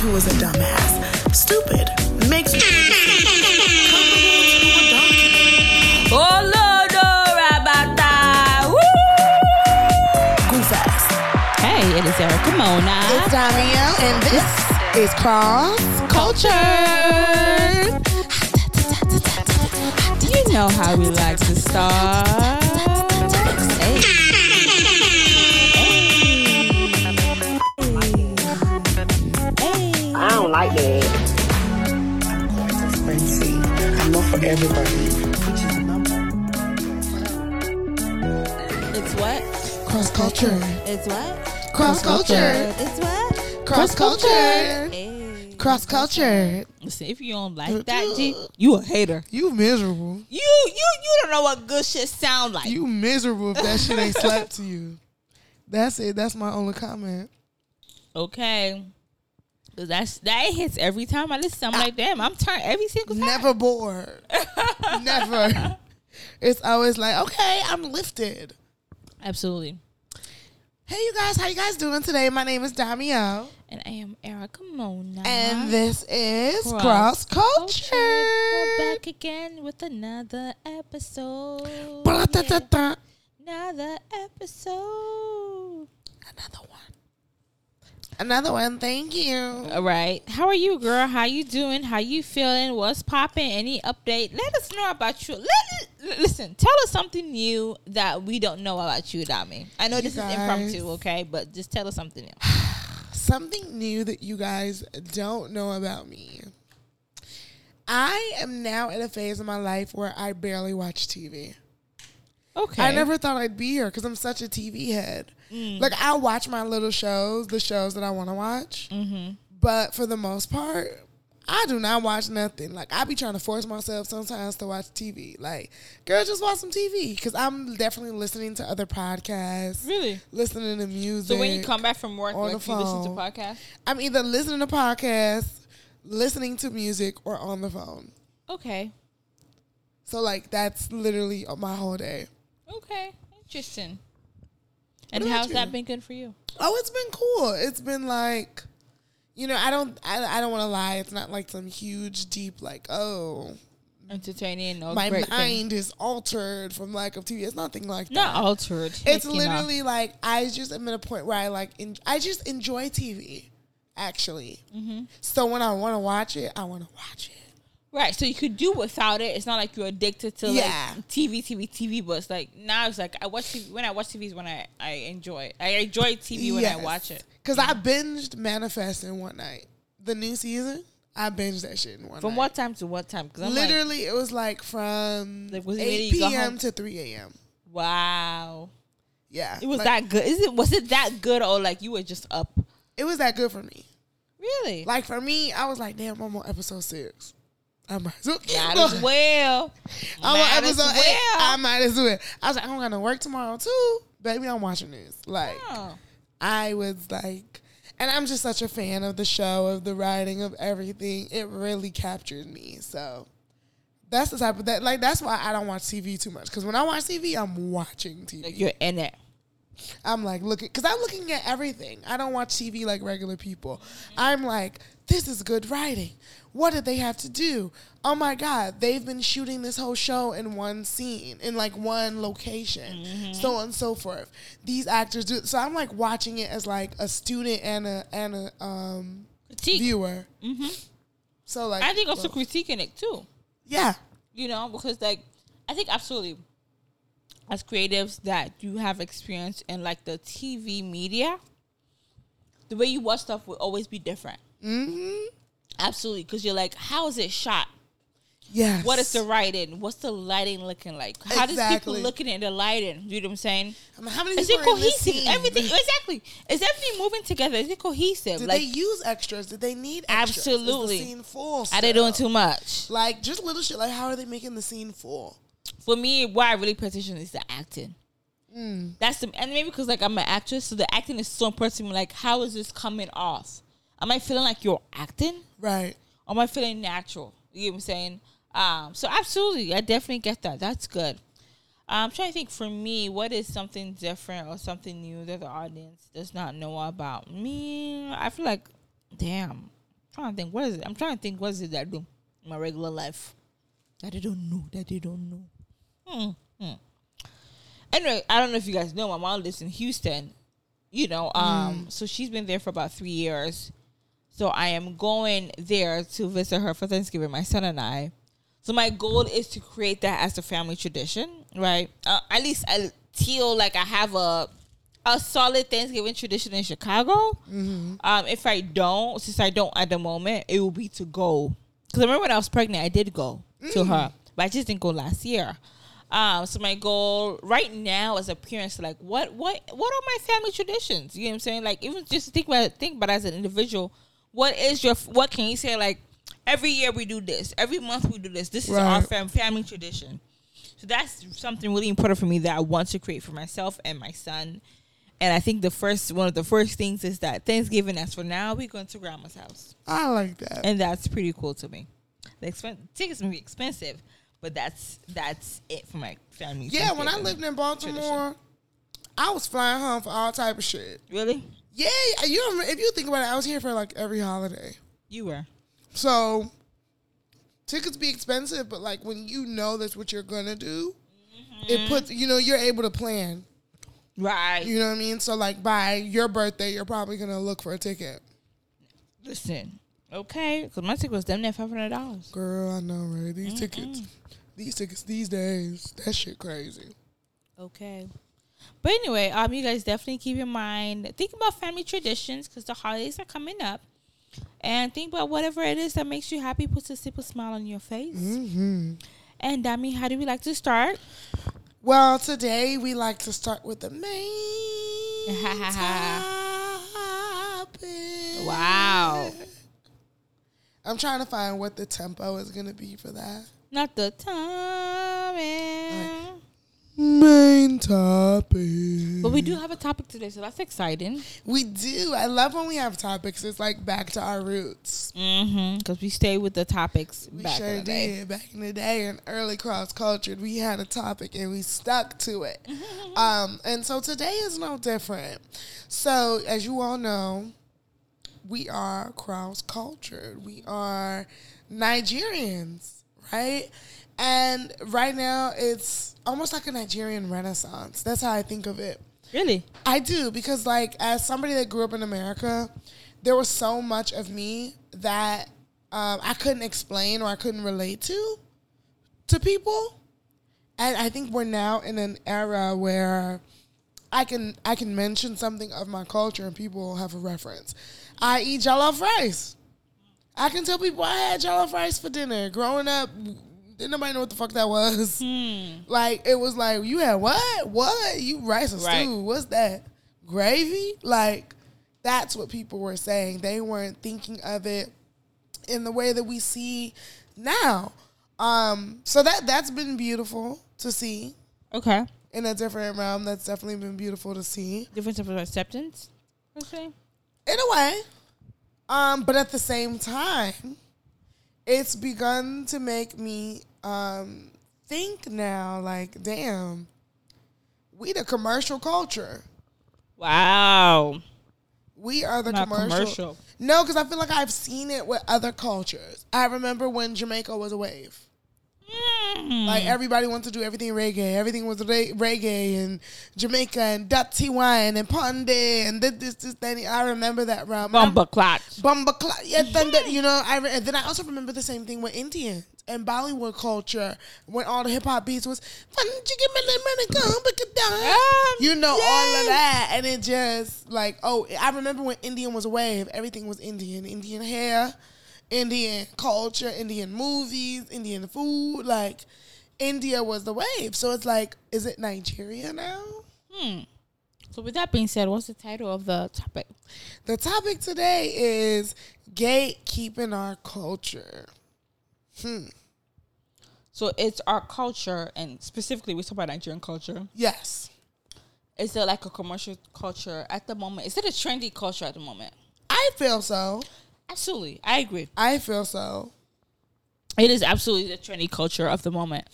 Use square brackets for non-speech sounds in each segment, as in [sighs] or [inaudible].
who is a dumbass. Stupid makes you comparable to a donkey. Oh Lord, oh, Rabata. Woo! Goof ass. Hey, it is Erica Mona. It's Damiel, and this is Cross Culture. You know how we like to start. Hey. For everybody. It's what? Cross culture. It's what? Cross culture. It's what? Cross culture. Hey. Cross culture. Listen, if you don't like that, G, you a hater. You miserable. You you you don't know what good shit sound like. You miserable if that shit ain't slapped to you. That's it. That's my only comment. Okay. Cause that's that hits every time I listen. I'm like, damn, I'm turned every single time. Never bored. [laughs] Never. It's always like, okay, I'm lifted. Absolutely. Hey, you guys, how you guys doing today? My name is Damio, And I am Erica Mona. and this is Cross Cross Culture. We're back again with another episode. Another episode. Another one. Another one. Thank you. All right. How are you, girl? How you doing? How you feeling? What's popping? Any update? Let us know about you. Let, listen, tell us something new that we don't know about you, Dami. I know this guys. is impromptu, okay? But just tell us something new. [sighs] Something new that you guys don't know about me. I am now in a phase of my life where I barely watch TV. Okay. I never thought I'd be here because I'm such a TV head. Like I watch my little shows, the shows that I want to watch, Mm-hmm. but for the most part, I do not watch nothing. Like I be trying to force myself sometimes to watch TV. Like, girl, just watch some TV because I'm definitely listening to other podcasts, Really? listening to music. So when you come back from work, on like the you listen to podcasts? I'm either listening to podcasts, listening to music, or on the phone. Okay. So like that's literally my whole day. Okay. Interesting. And how's you? that been good for you? Oh, it's been cool. It's been like, you know, I don't, I, I don't want to lie. It's not like some huge, deep, like, oh, Entertaining or my great thing? mind is altered from lack of TV. It's nothing like that. Not altered. it's Heck, you know. literally like I just am at a point where I like, en- I just enjoy TV. Actually, Mm-hmm. so when I want to watch it, I want to watch it. Right, so you could do without it. It's not like you're addicted to Yeah. like TV, TV, TV. But it's like now it's like I watch TV. When I watch TV is when I I enjoy it. I enjoy TV when I watch it. Because I binged Manifest in one night. The new season, I binged that shit in one From night. what time to what time? Because I'm like, Literally, it was like from Like, was it 8 really you go p.m. to 3 a.m. wow, Yeah. it was like, that good. Is it was it that good or like you were just up? It was that good for me. Really? Like for me, I was like, damn, I'm on episode six. I might as well Might going. [laughs] as well. I'm Might on episode eight. well. I might as well. I was like, I don't got to work tomorrow too. Baby, I'm watching this. Like, Oh. I was like, and I'm just such a fan of the show, of the writing, of everything. It really captured me. So that's the type of that. Like, that's why I don't watch TV too much. Because when I watch TV, I'm watching TV. Like you're in it. I'm like looking because I'm looking at everything. I don't watch TV like regular people. Mm-hmm. I'm like, this is good writing. What did they have to do? Oh my god, they've been shooting this whole show in one scene, in like one location, so on and so forth. These actors do so. I'm like watching it as like a student and a and a um, Critique. viewer. So like, I think also well, critiquing it too. yeah, you know because like i think absolutely as creatives that you have experience in like the tv media the way you watch stuff will always be different mm-hmm. absolutely because you're like how is it shot yes. what is the writing what's the lighting looking like how does people Exactly. looking at the lighting you know what i'm saying I mean, how many is it are in this cohesive everything exactly is everything moving together is it cohesive Did like they use extras? Did they need extras? Absolutely. Is the scene full? are they doing too much Like just little shit. Like how are they making the scene full? for me, what I really pay attention is the acting. Mm. That's the and maybe because like I'm an actress, so the acting is so important to me. Like, how is this coming off? Am I feeling like you're acting? Right. Or am I feeling natural? You know what I'm saying? Um, so absolutely, I definitely get that. That's good. I'm trying to think for me, what is something different or something new that the audience does not know about me? I feel like, damn, I'm trying to think. What is it? I'm trying to think. What is it that I do in my regular life that they don't know? That they don't know. Hmm. hmm. Anyway, I don't know if you guys know. My mom lives in Houston. You know, um, so she's been there for about three years. So I am going there to visit her for Thanksgiving. My son and I. So my goal is to create that as a family tradition, right? Uh, at least I feel like I have a a solid Thanksgiving tradition in Chicago. Um, if I don't, since I don't at the moment, it will be to go. Because I remember when I was pregnant, I did go to her, but I just didn't go last year. Um, so my goal right now as a parent is like, what, what, what are my family traditions? You know what I'm saying? Like, even just think about think about it as an individual. What is your? What can you say? Like, every year we do this. Every month we do this. This is our fam- family tradition. So that's something really important for me that I want to create for myself and my son. And I think the first one of the first things is that Thanksgiving, as for now, we're going to grandma's house, I like that. and that's pretty cool to me. The expen- tickets may be expensive, but that's that's it for my family. yeah, when I lived in Baltimore, I was flying home for all type of shit. really, Yeah, you if you think about it, I was here for like every holiday. you were So tickets be expensive, but like when you know that's what you're gonna do, it mm-hmm. puts you know you're able to plan. right. You know what I mean? So like by your birthday, you're probably gonna look for a ticket. Listen, okay, because my ticket was damn near five hundred dollars. Girl, I know, right? These tickets, these tickets these days, that shit crazy. Okay. But anyway, um, you guys definitely keep in mind, think about family traditions because the holidays are coming up, and think about whatever it is that makes you happy, puts a simple smile on your face. hmm And Dami, how do we like to start? Well, today we like to start with the main [laughs] topic. Wow. I'm trying to find what the tempo is gonna be for that. Not the time. Main topic. But we do have a topic today, so that's exciting. We do. I love when we have topics. It's like back to our roots. Mm-hmm. Because we stay with the topics We back sure in the day. did. Back in the day in early cross culture, we had a topic and we stuck to it. [laughs] um, and so today is no different. So, as you all know, we are cross cultured. We are Nigerians, right? And right now, it's almost like a Nigerian renaissance. That's how I think of it. Really? I do because, like, as somebody that grew up in America, there was so much of me that um, I couldn't explain or I couldn't relate to to people, and I think we're now in an era where I can I can mention something of my culture and people have a reference. I eat jollof rice. I can tell people I had jollof rice for dinner. Growing up, didn't nobody know what the fuck that was. Hmm. Like it was like you had what? What? You rice and Right. stew? What's that? Gravy? Like that's what people were saying. They weren't thinking of it in the way that we see now. Um, so that that's been beautiful to see Okay. in a different realm. That's definitely been beautiful to see Different type of acceptance? Okay. in a way. Um, but at the same time, it's begun to make me um, think now, like, damn, we the commercial culture. Wow. We are the commercial. commercial. No, because I feel like I've seen it with other cultures. I remember when Jamaica was a wave. Mm. Like everybody wanted to do everything reggae. Everything was re- reggae and Jamaica and Dirty Wine and Ponde and this, this, this, that. I remember that. And I'm- clot. Bumba Cla- yeah, then that, you know, I re- and then I also remember the same thing with Indians and Bollywood culture when all the hip hop beats was "Why don't you give me money, come pick it down?" Um, You know all of that, and it just like oh, I remember when Indian was a wave. Everything was Indian, Indian hair, Indian culture, Indian movies, Indian food. Like India was the wave. So it's like, is it Nigeria now? Hmm. So with that being said, what's the title of the topic? The topic today is gatekeeping our culture. Hmm. So it's our culture, and specifically we talk about Nigerian culture. Yes. Is it like a commercial culture at the moment? Is it a trendy culture at the moment? I feel so. Absolutely, I agree. I feel so. It is absolutely the trendy culture of the moment.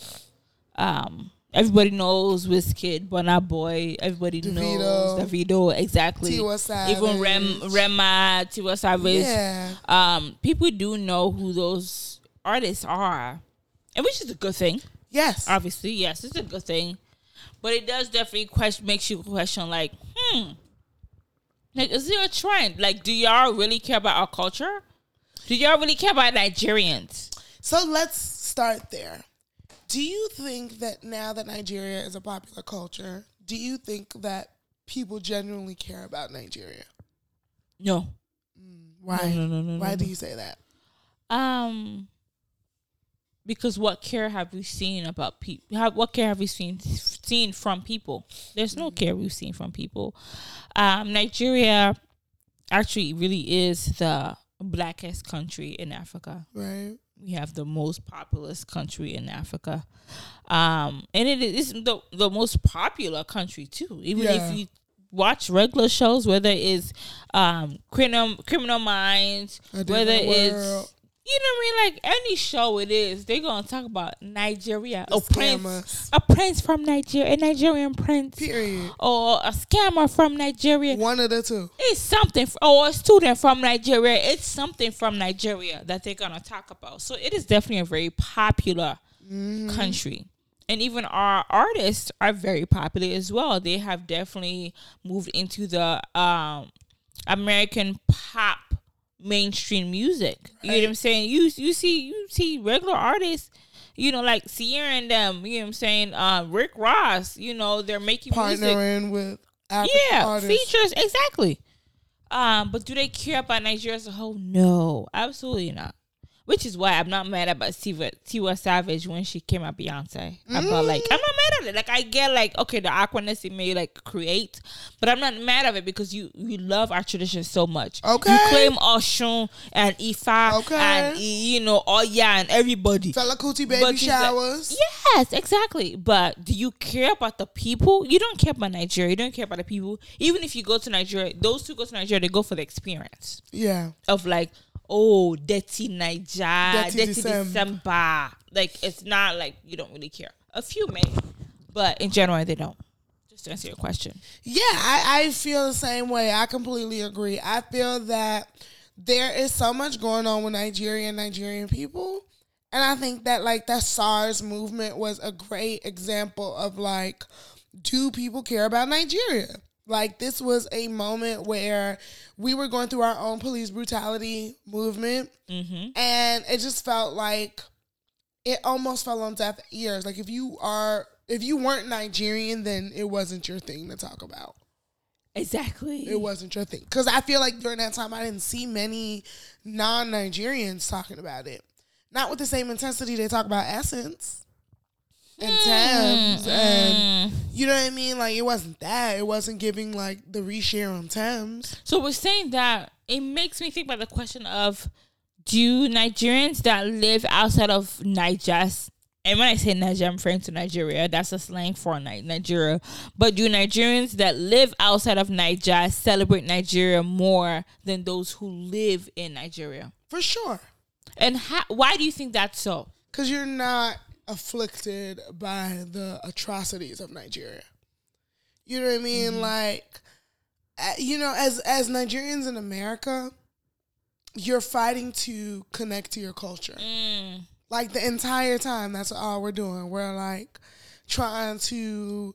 Um, everybody knows Wizkid, Burna Boy. Everybody knows Davido. Davido exactly. Tiwa Savage. Even Rem, Rema, Tiwa Savage. Yeah. Um, people do know who those artists are, and which is a good thing. Yes. Obviously, yes, it's a good thing, but it does definitely question makes you question like, hmm, like is there a trend? Like, do y'all really care about our culture? Do y'all really care about Nigerians? So let's start there. Do you think that now that Nigeria is a popular culture, do you think that people genuinely care about Nigeria? No, Why? no, no, no, Why no, do you say that? Um, because what care have we seen about people? What care have we seen seen from people? There's no care we've seen from people. Um, Nigeria actually really is the blackest country in Africa. Right. We have the most populous country in Africa, um, and it is the the most popular country too. Even Yeah. if you watch regular shows, whether it's um, criminal criminal minds, whether it's. You know what I mean, like any show it is, they're gonna talk about Nigeria, a prince, a prince from Nigeria, a Nigerian prince, Period. or a scammer from Nigeria. One of the two. It's something, or a student from Nigeria. It's something from Nigeria that they're gonna talk about. So it is definitely a very popular country, and even our artists are very popular as well. They have definitely moved into the um, American pop mainstream music. You know what I'm saying? You you see you see regular artists. You know, like Ciara and them. You know what I'm saying? Uh, Rick Ross. You know, they're making music Partnering with African yeah, artists. features exactly. Um, but do they care about Nigeria as a whole? No, absolutely not. Which is why I'm not mad about Tiwa, Tiwa Savage when she came at Beyonce. About like I'm not mad at it. Like I get like okay the awkwardness it may like create, but I'm not mad of it because you you love our tradition so much. Okay. You claim Oshun and Ifa Okay. and you know oh Oya and everybody. Fela Kuti baby But it's like- showers. yes, exactly. But do you care about the people? You don't care about Nigeria. You don't care about the people. Even if you go to Nigeria, those two go to Nigeria, they go for the experience Yeah. of like, oh, dirty Nigeria, Dirty dirty, December. December. Like it's not like you don't really care. A few may, but in general they don't. Just to answer your question. Yeah, I, I feel the same way. I completely agree. I feel that there is so much going on with Nigeria and Nigerian people. And I think that like that SARS movement was a great example of like, do people care about Nigeria? Like this was a moment where we were going through our own police brutality movement. Mm-hmm. And it just felt like it almost fell on deaf ears. Like if you are if you weren't Nigerian, then it wasn't your thing to talk about. Exactly. It wasn't your thing. Because I feel like during that time, I didn't see many non Nigerians talking about it. Not with the same intensity they talk about Essence Mm, and Thames. And you know what I mean? Like, it wasn't that. It wasn't giving, like, the reshare on Thames. So we're saying that it makes me think about the question of do Nigerians that live outside of Naija, and when I say Naija, I'm referring to Nigeria, that's a slang for Nigeria. But do Nigerians that live outside of Naija celebrate Nigeria more than those who live in Nigeria? For sure. And how, why do you think that's so? Because you're not afflicted by the atrocities of Nigeria. You know what I mean? Like, uh, you know, as as Nigerians in America, you're fighting to connect to your culture. Like the entire time, that's all we're doing. We're like trying to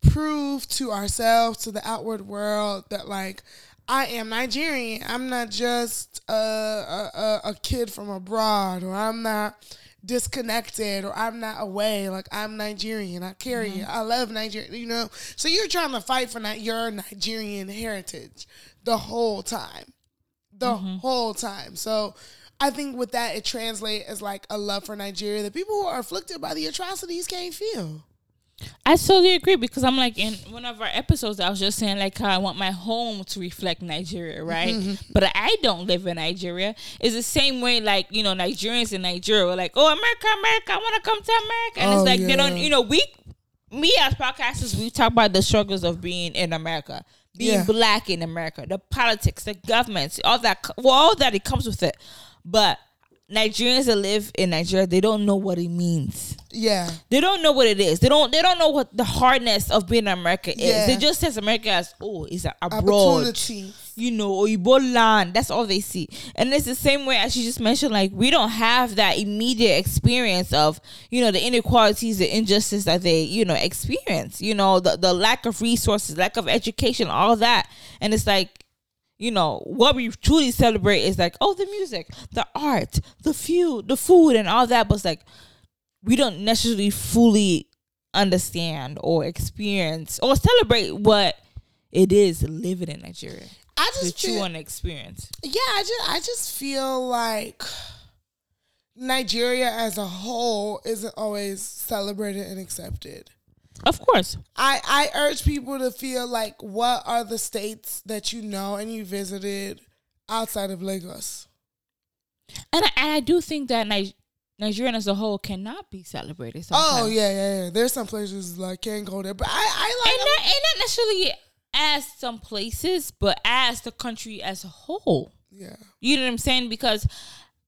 prove to ourselves, to the outward world, that like I am Nigerian. I'm not just a, a, a kid from abroad, or I'm not disconnected, or I'm not away. Like I'm Nigerian. I carry it. I love Nigeria. You know, so you're trying to fight for Ni- your Nigerian heritage the whole time, the mm-hmm. whole time. So. I think with that, it translates as like a love for Nigeria that people who are afflicted by the atrocities can't feel. I totally agree because I'm like in one of our episodes, I was just saying like how I want my home to reflect Nigeria, mm-hmm. right? But I don't live in Nigeria. It's the same way like you know Nigerians in Nigeria were like, oh America, America, I want to come to America, and Oh, it's like they don't, you know, we, me as podcasters, we talk about the struggles of being in America, being Yeah. black in America, the politics, the governments, all that, well, all that it comes with it, but Nigerians that live in Nigeria, they don't know what it means. Yeah. They don't know what it is. They don't. They don't know what the hardness of being in America is. Yeah. They just says America as oh, it's a- abroad. You know, Oyibo land. That's all they see. And it's the same way as you just mentioned. Like we don't have that immediate experience of you know the inequalities, the injustice that they you know experience. You know the the lack of resources, lack of education, all that. And it's like you know what we truly celebrate is like oh the music the art the food the food and all that. But it's like we don't necessarily fully understand or experience or celebrate what it is living in nigeria. I just true feel, on experience. Yeah, I just I just feel like Nigeria as a whole isn't always celebrated and accepted. Of course I, I urge people to feel like what are the states that you know and you visited outside of Lagos? and I, and I do think that Ni- nigerian as a whole cannot be celebrated oh, sometimes. Oh yeah, yeah, yeah. There's some places like can't go there, but I, I like. and not, and not necessarily as some places but as the country as a whole yeah, You know what I'm saying? Because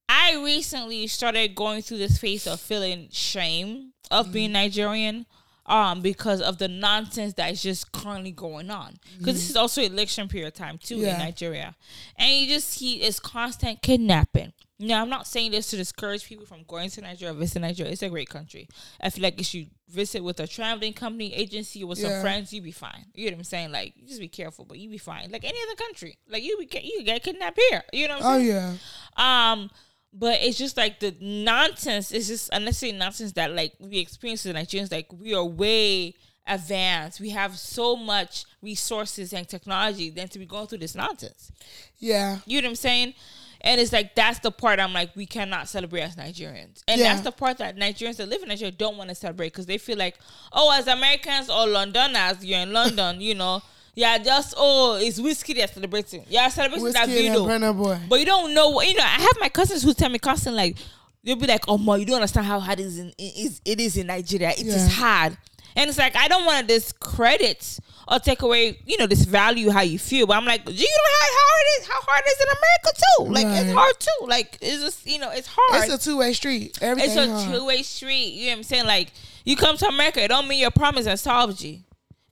I recently started going through this phase of feeling shame of being mm. Nigerian. Um, because of the nonsense that is just currently going on. Because this is also election period time too Yeah. in Nigeria, and you just see it's constant kidnapping. Now, I'm not saying this to discourage people from going to Nigeria, visit Nigeria. It's a great country. I feel like if you visit with a traveling company, agency, with some Yeah. friends, you'd be fine. You know what I'm saying? Like, you just be careful, but you'd be fine. Like any other country, like you be you get kidnapped here. You know what I'm oh saying? yeah, Um, but it's just like the nonsense. It's just unnecessary nonsense that like we experience as Nigerians. Like we are way advanced. We have so much resources and technology than to be going through this nonsense. yeah, You know what I'm saying? And it's like that's the part I'm like we cannot celebrate as Nigerians, and Yeah. that's the part that Nigerians that live in Nigeria don't want to celebrate because they feel like, oh, as Americans or Londoners, you're in London, you know, yeah, just oh, it's Wizkid they're celebrating, yeah, celebrating that Wizkid and Davido, Burna Boy. but you don't know what you know. I have my cousins who tell me constantly like they'll be like, "Oh, ma, you don't understand how hard it is in it is, it is in Nigeria. It is Yeah. hard." And it's like I don't want to discredit or take away, you know, this value how you feel. But I'm like, do you know how hard it is? How hard it is in America too? Like it's hard too. Like it's just you know, it's hard. It's a two way street. Everything. It's a two way street. You know what I'm saying? Like you come to America, it don't mean your problem is solved. G.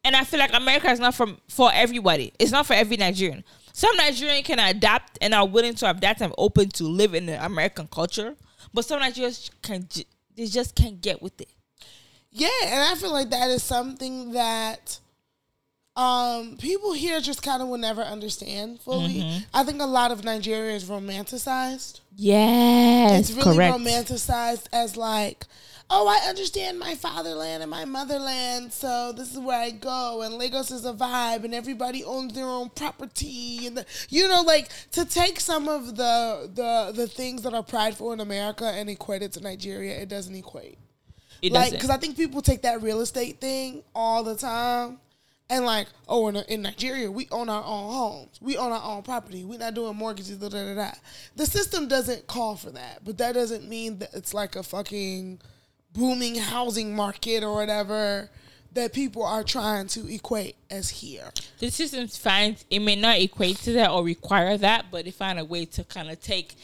And I feel like America is not from for everybody. It's not for every Nigerian. Some Nigerian can adapt and are willing to adapt and open to live in the American culture, but some Nigerians can they just can't get with it. Yeah, and I feel like that is something that um people here just kind of will never understand fully. Mm-hmm. I think a lot of Nigeria is romanticized. Yes, it's really correct. romanticized as like, oh, I understand my fatherland and my motherland, so this is where I go, and Lagos is a vibe, and everybody owns their own property, and the, you know, like to take some of the the the things that are prideful in America and equate it to Nigeria, it doesn't equate. It like, doesn't. because I think people take that real estate thing all the time. And like, oh, in, in Nigeria, we own our own homes. We own our own property. We're not doing mortgages. Da, da, da, da. The system doesn't call for that, but that doesn't mean that it's like a fucking booming housing market or whatever that people are trying to equate as here. the system finds it may not equate to that or require that, but they find a way to kind of take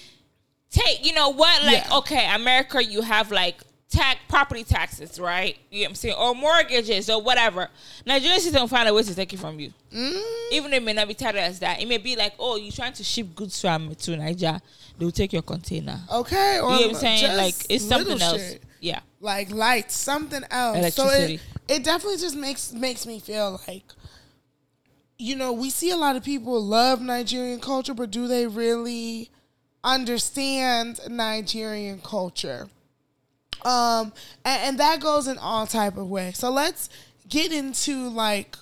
take you know what? Like Yeah. okay America you have like tax property taxes right? You know what I'm saying? Or mortgages or whatever. Nigerian system find a way to take it from you. Mm. even though it may not be titled as that. It may be like oh you're trying to ship goods from to Naija they'll take your container. Okay, or you know what I'm saying? Like it's something else. shit. Yeah like lights, something else. Electricity. So it, it definitely just makes makes me feel like, you know, we see a lot of people love Nigerian culture, but do they really understand Nigerian culture? Um, and, and that goes in all type of ways. So let's get into like,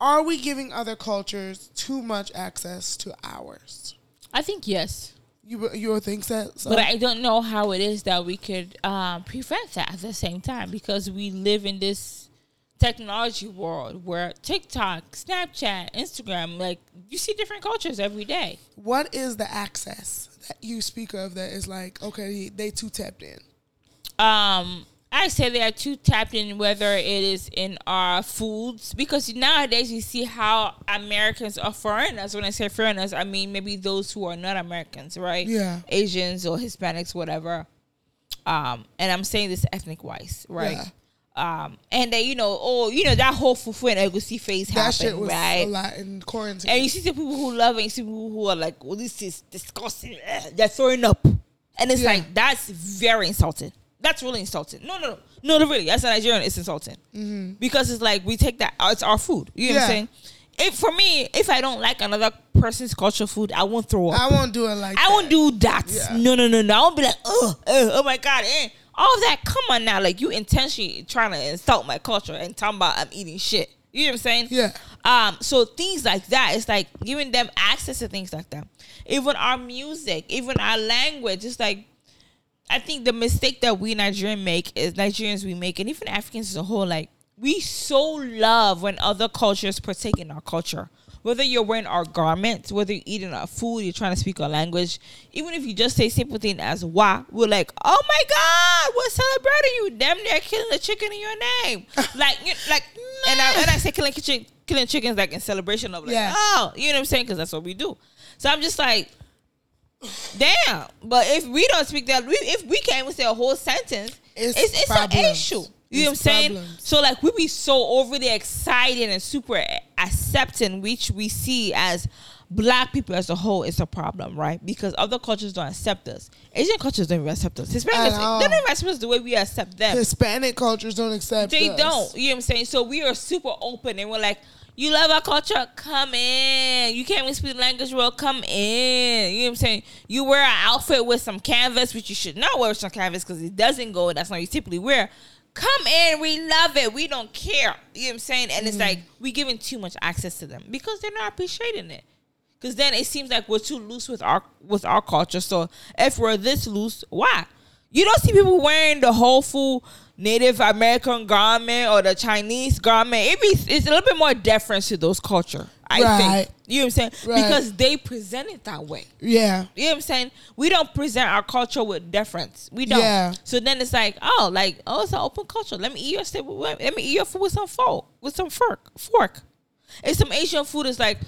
are we giving other cultures too much access to ours? I think yes You you would think that? So? But I don't know how it is that we could um, prevent that at the same time because we live in this technology world where TikTok, Snapchat, Instagram, like you see different cultures every day. what is the access that you speak of that is like okay they too tapped in Um, I say they are too tapped in, whether it is in our foods, because nowadays you see how Americans are foreigners. When I say foreigners, I mean maybe those who are not Americans, right? Yeah. Asians or Hispanics, whatever. Um, and I'm saying this ethnic wise, right? Yeah. Um, and then you know, oh, you know that whole fufu and egusi phase That happened, shit was right? a lot in quarantine. And you see the people who love it, you see people who are like, "Well, this is disgusting." They're throwing up, and it's Yeah. like that's very insulting. That's really insulting. No, no, no, no, really. As a Nigerian, it's insulting because it's like we take that. It's our food. You know what I'm Mm-hmm. Saying? If for me, if I don't like another person's culture food, I won't throw up. I won't do it like I that. won't do that. Yeah. No, no, no, no. I won't be like, oh, oh my god, eh. all that. Come on now, like you intentionally trying to insult my culture and talking about I'm eating shit. You know what I'm saying? Yeah. Um. So things like that, it's like giving them access to things like that. Even our music, even our language, it's like. I think the mistake that we Nigerians make is Nigerians we make, and even Africans as a whole, like we so love when other cultures partake in our culture. Whether you're wearing our garments, whether you're eating our food, you're trying to speak our language, even if you just say simple thing as "wa," we're like, "Oh my God, we're celebrating you!" Damn, they're killing the chicken in your name, [laughs] like, you- like, and I and I say killing chicken, killing chickens like in celebration of like, Yeah. oh, you know what I'm saying? Because that's what we do. So I'm just like, Damn. But if we don't speak that, we, if we can't even say a whole sentence, It's it's, it's, an issue. You know what I'm saying? problems. So like we be so overly excited and super accepting, which we see as black people as a whole is a problem, right? Because other cultures don't accept us. Asian cultures don't even accept us. Hispanics At all. they don't even accept us the way we accept them. Hispanic cultures don't accept. They us. don't. You know what I'm saying? So we are super open and we're like, you love our culture? Come in. You can't even speak the language well? Come in. You know what I'm saying? You wear an outfit with some canvas, which you should not wear some canvas because it doesn't go. That's not you typically wear. Come in. We love it. We don't care. You know what I'm saying? And it's mm. like we giving too much access to them because they're not appreciating it. Cause then it seems like we're too loose with our with our culture. So if we're this loose, why? You don't see people wearing the whole full Native American garment or the Chinese garment. It be it's a little bit more deference to those culture. I Right. think you know what I'm saying Right. because they present it that way. Yeah. You know what I'm saying? We don't present our culture with deference. We don't. Yeah. So then it's like, oh, like, oh, it's an open culture. Let me eat your. Let me eat your food with some fork. With some fork. Fork. It's some Asian food. It's like,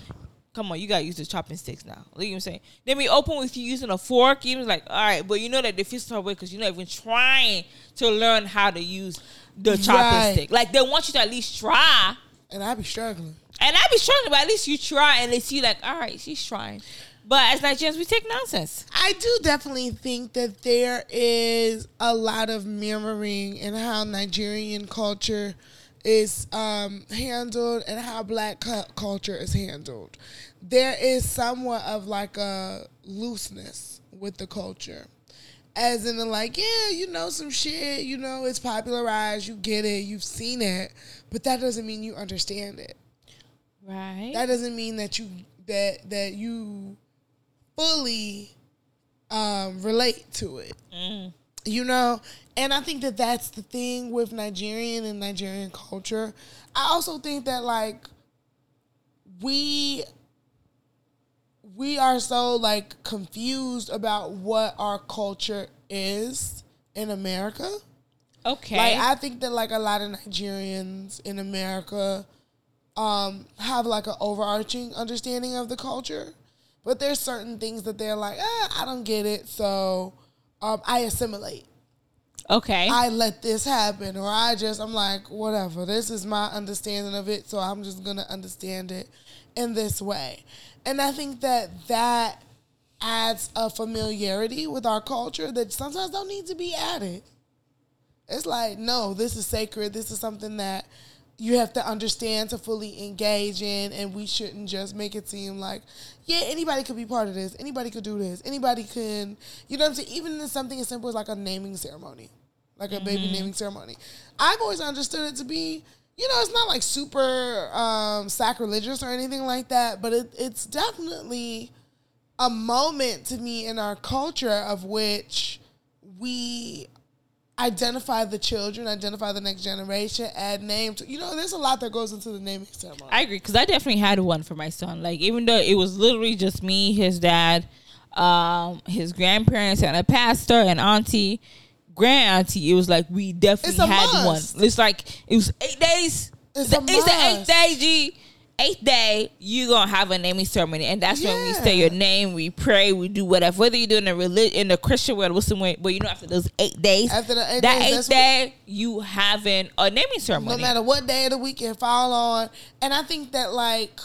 come on, you gotta use the chopping sticks now. You know what I'm saying? Then we open with you using a fork. Was like, all right, but you know that they feel some way because you're not even trying to learn how to use the chopping Right. stick. Like they want you to at least try. And I be struggling. And I be struggling, but at least you try and they see like, all right, she's trying. But as Nigerians, we take nonsense. I do definitely think that there is a lot of mirroring in how Nigerian culture is um, handled and how black cu- culture is handled. There is somewhat of like a looseness with the culture. As in, the like, yeah, you know some shit, you know, it's popularized, you get it, you've seen it, but that doesn't mean you understand it. Right. That doesn't mean that you that that you fully um, relate to it. You know, and I think that that's the thing with Nigerian and Nigerian culture. I also think that like we we are so like confused about what our culture is in America. okay. Like I think that like a lot of Nigerians in America um have like an overarching understanding of the culture. But there's certain things that they're like, ah, I don't get it, so um, I assimilate. okay. I let this happen, or I just I'm like, whatever. This is my understanding of it, so I'm just gonna understand it in this way. And I think that that adds a familiarity with our culture that sometimes don't need to be added. It's like, no, this is sacred. This is something that you have to understand to fully engage in, and we shouldn't just make it seem like, yeah, anybody could be part of this. Anybody could do this. Anybody can, you know what I'm saying? Even in something as simple as like a naming ceremony, like a baby naming ceremony. I've always understood it to be, you know, it's not like super um, sacrilegious or anything like that, but it, it's definitely a moment to me in our culture of which we identify the children, identify the next generation, add names. You know, there's a lot that goes into the naming ceremony. I agree because I definitely had one for my son. Like even though it was literally just me, his dad, um, his grandparents, and a pastor and auntie. grand auntie, it was like we definitely had must. one. It's like it was eight days. It's the, it's the eighth must. day, G. Eighth day, you're gonna have a naming ceremony, and that's when we say your name, we pray, we do whatever. Whether you're doing a religion in the Christian world, Muslim way, but you know after those eight days, After the eight that days, eighth that's what- day, you having a naming ceremony. no matter what day of the week it fall on. And I think that like,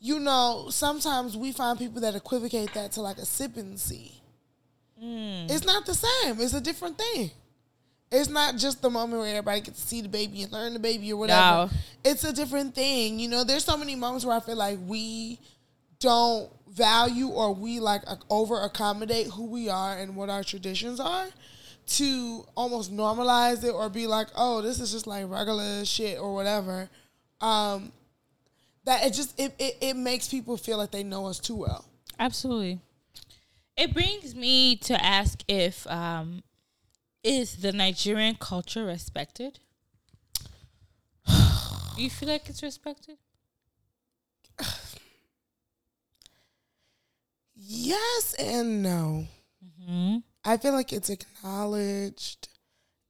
you know, sometimes we find people that equivocate that to like a sip and see. Mm. It's not the same. It's a different thing. It's not just the moment where everybody gets to see the baby and learn the baby or whatever. No. It's a different thing. You know, there's so many moments where I feel like we don't value or we like over accommodate who we are and what our traditions are to almost normalize it or be like, oh, this is just like regular shit or whatever. Um, that it just it, it, it makes people feel like they know us too well. Absolutely. It brings me to ask if um is the Nigerian culture respected? Do [sighs] you feel like it's respected? [sighs] Yes and no. hmm I feel like it's acknowledged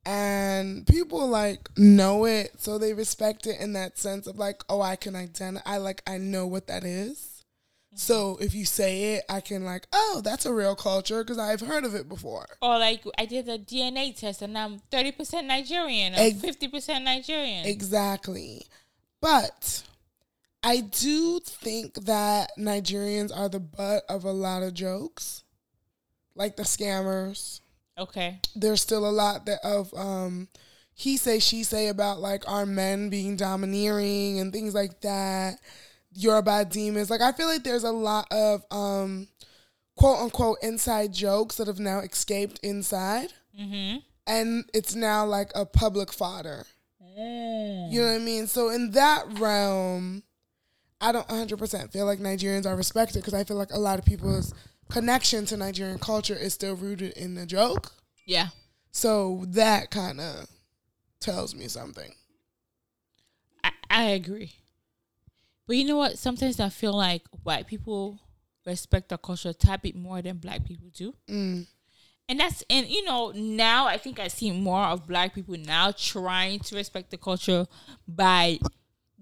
and people like know it so they respect it in that sense of like oh I can identify I like I know what that is. So if you say it I can like oh that's a real culture because I've heard of it before. Or like I did a DNA test and I'm thirty percent Nigerian or Ex- fifty percent Nigerian. Exactly. But I do think that Nigerians are the butt of a lot of jokes. Like the scammers. okay. there's still a lot that of um he say she say about like our men being domineering and things like that yoruba demons like i feel like there's a lot of um quote unquote inside jokes that have now escaped inside Mm-hmm. and it's now like a public fodder you know what i mean so in that realm i don't 100% feel like nigerians are respected because i feel like a lot of people's connection to nigerian culture is still rooted in the joke Yeah. so that kind of tells me something. I, I agree. But you know what? Sometimes I feel like white people respect our culture a tad bit more than black people do. Mm. And that's and you know, now I think I see more of black people now trying to respect the culture by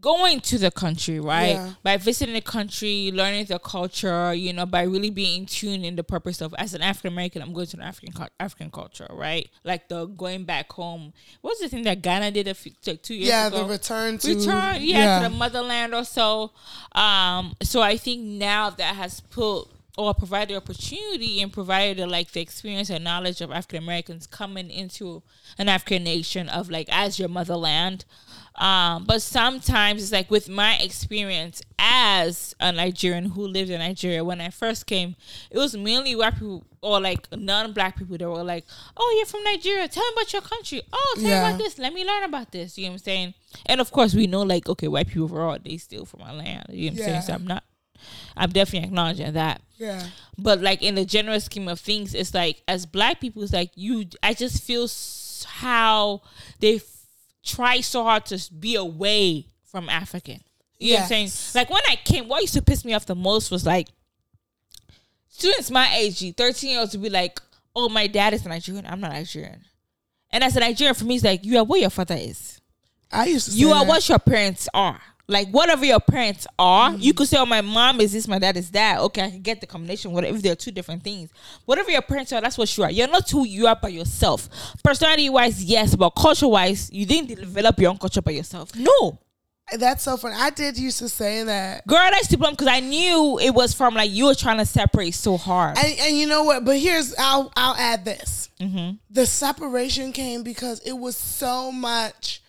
going to the country, right? Yeah. By visiting the country, learning the culture, you know, by really being in tune in the purpose of as an African American, I'm going to the African African culture, right? Like the going back home. What's the thing that Ghana did a few, like two years Yeah, ago? the return to return yeah, to the motherland or so um so i think now that has put or provided the opportunity and provided the, like the experience and knowledge of african americans coming into an african nation of like as your motherland um but sometimes it's like with my experience as a nigerian who lived in nigeria when i first came it was mainly white people or like non-black people that were like oh you're from nigeria. Tell me about your country. Oh tell Yeah. me about this. Let me learn about this. You know what i'm saying? And of course we know like okay white people overall they steal from our land. You know what i'm Yeah. saying? So i'm not i'm definitely acknowledging that. Yeah. but like in the general scheme of things it's like as black people it's like you i just feel how they try so hard to be away from african. You know what i'm saying? Like when i came what used to piss me off the most was like students my age 13 year olds would be like oh my dad is nigerian. I'm not nigerian. And as a nigerian for me it's like you are what your father is. I used to say you are that. what your parents are. Like whatever your parents are, Mm-hmm. you could say, "Oh, my mom is this, my dad is that." Okay, I can get the combination. Whatever if they're two different things, whatever your parents are, that's what you are. You're not who you are by yourself. Personality wise, yes, but culture wise, you didn't develop your own culture by yourself. No, That's so funny. I did used to say that. girl, that's the problem because I knew it was from like you were trying to separate so hard. And, and you know what? But here's I'll I'll add this. mm-hmm. The separation came because it was so much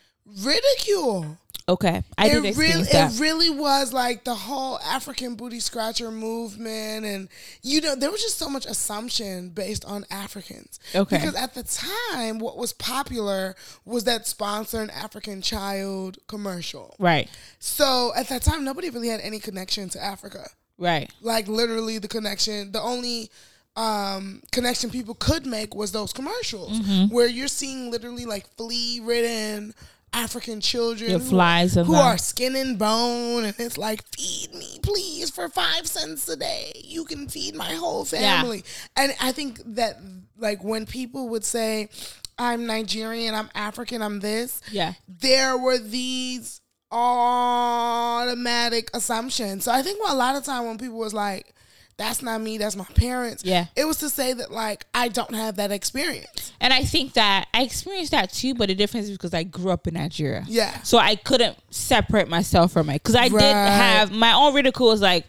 ridicule. Okay, I it did really that. it really was like the whole African booty scratcher movement and you know there was just so much assumption based on Africans. Okay. Because at the time what was popular was that sponsor an African child commercial. right, So at that time nobody really had any connection to Africa. right, Like literally the connection the only um, connection people could make was those commercials Mm-hmm. where you're seeing literally like flea ridden African children who- flies who are skin and bone and it's like feed me please for five cents a day you can feed my whole family and i think that like when people would say I'm Nigerian, I'm African, I'm this. Yeah. There were these automatic assumptions. So I think a lot of time when people was like, that's not me, that's my parents. Yeah. It was to say that like I don't have that experience. And I think that I experienced that too, but the difference is because I grew up in Nigeria. Yeah. So I couldn't separate myself from it. Because I did have my own ridicule was like,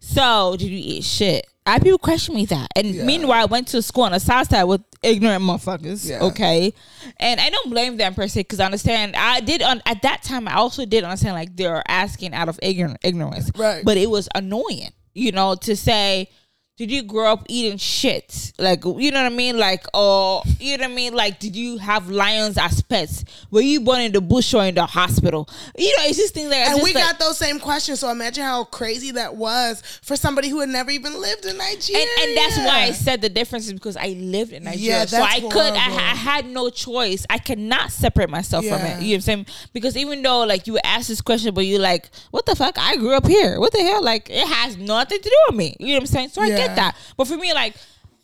so did you eat shit? I people question me that. And Yeah. meanwhile I went to school on the south side with ignorant motherfuckers. Yeah. Okay. And I don't blame them per se because I understand I did on at that time I also did understand like they're asking out of ignorant ignorance. Right. But it was annoying, you know, to say did you grow up eating shit? Like, you know what I mean? Like, or, you know what I mean? Like, did you have lions as pets? Were you born in the bush or in the hospital? You know, it's just things like And we like- got those same questions. So imagine how crazy that was for somebody who had never even lived in Nigeria. and, and that's why I said the difference is because I lived in Nigeria. Yeah, so I could, I. I had no choice. I cannot separate myself from it. You know what I'm saying? Because even though, like, you ask this question, but you're like, what the fuck? I grew up here. What the hell? Like, it has nothing to do with me. You know what I'm saying? So I Yeah. Get that. But for me, like,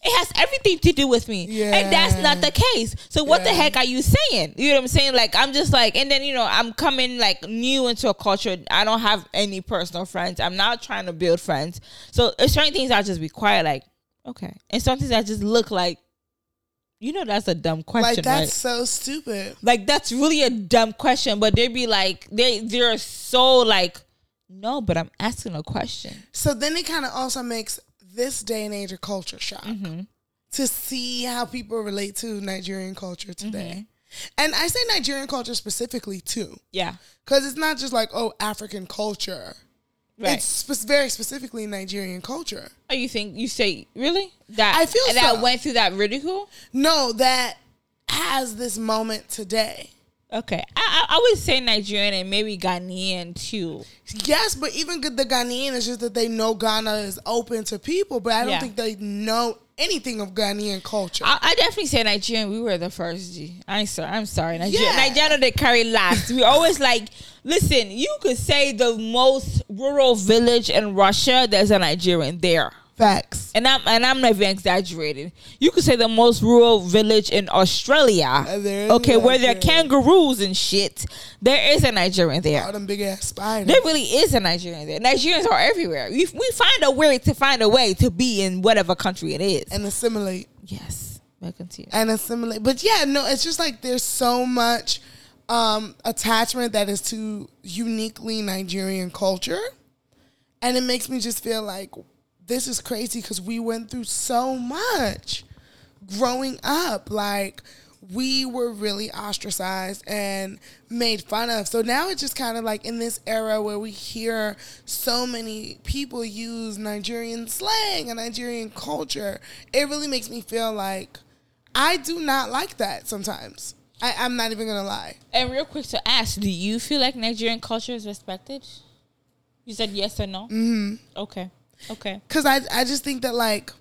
it has everything to do with me. And that's not the case. So what the heck are you saying? You know what I'm saying? Like I'm just like and then you know, I'm coming like new into a culture. I don't have any personal friends. I'm not trying to build friends. So certain things I'll just be quiet, like, okay. And some things I just look like you know that's a dumb question, like that's right? so stupid. Like that's really a dumb question, but they'd be like they they're so like no, but I'm asking a question. So then it kind of also makes this day and age a culture shock Mm-hmm. to see how people relate to Nigerian culture today. Mm-hmm. And I say Nigerian culture specifically too, Yeah. because it's not just like oh African culture. Right. It's very specifically Nigerian culture. Oh, you think you say really that I feel that so. went through that ridicule? No, that has this moment today. Okay, I, I I would say Nigerian and maybe Ghanaian too. Yes, but even the Ghanaian is just that they know Ghana is open to people, but I don't Yeah. think they know anything of Ghanaian culture. I, I definitely say Nigerian. We were the first G. I'm sorry. I'm sorry. Nigeria, Yeah. Nigeria they carry last. We always like listen. You could say the most rural village in Russia. There's a Nigerian there. Facts. And I'm and I'm not even exaggerating. You could say the most rural village in Australia. Uh, there okay, where there are kangaroos and shit. There is a Nigerian there. All them big ass spiders. There really is a Nigerian there. Nigerians are everywhere. We, we find a way to find a way to be in whatever country it is. and assimilate yes, you. and assimilate. But yeah, no, it's just like there's so much um, attachment that is to uniquely Nigerian culture, and it makes me just feel like this is crazy because we went through so much growing up. Like we were really ostracized and made fun of. So now it's just kind of like in this era where we hear so many people use Nigerian slang and Nigerian culture. It really makes me feel like I do not like that sometimes. I, I'm not even gonna lie. And real quick to ask, do you feel like Nigerian culture is respected? You said yes or no. Mm-hmm. Okay. Okay. Cause I I just think that like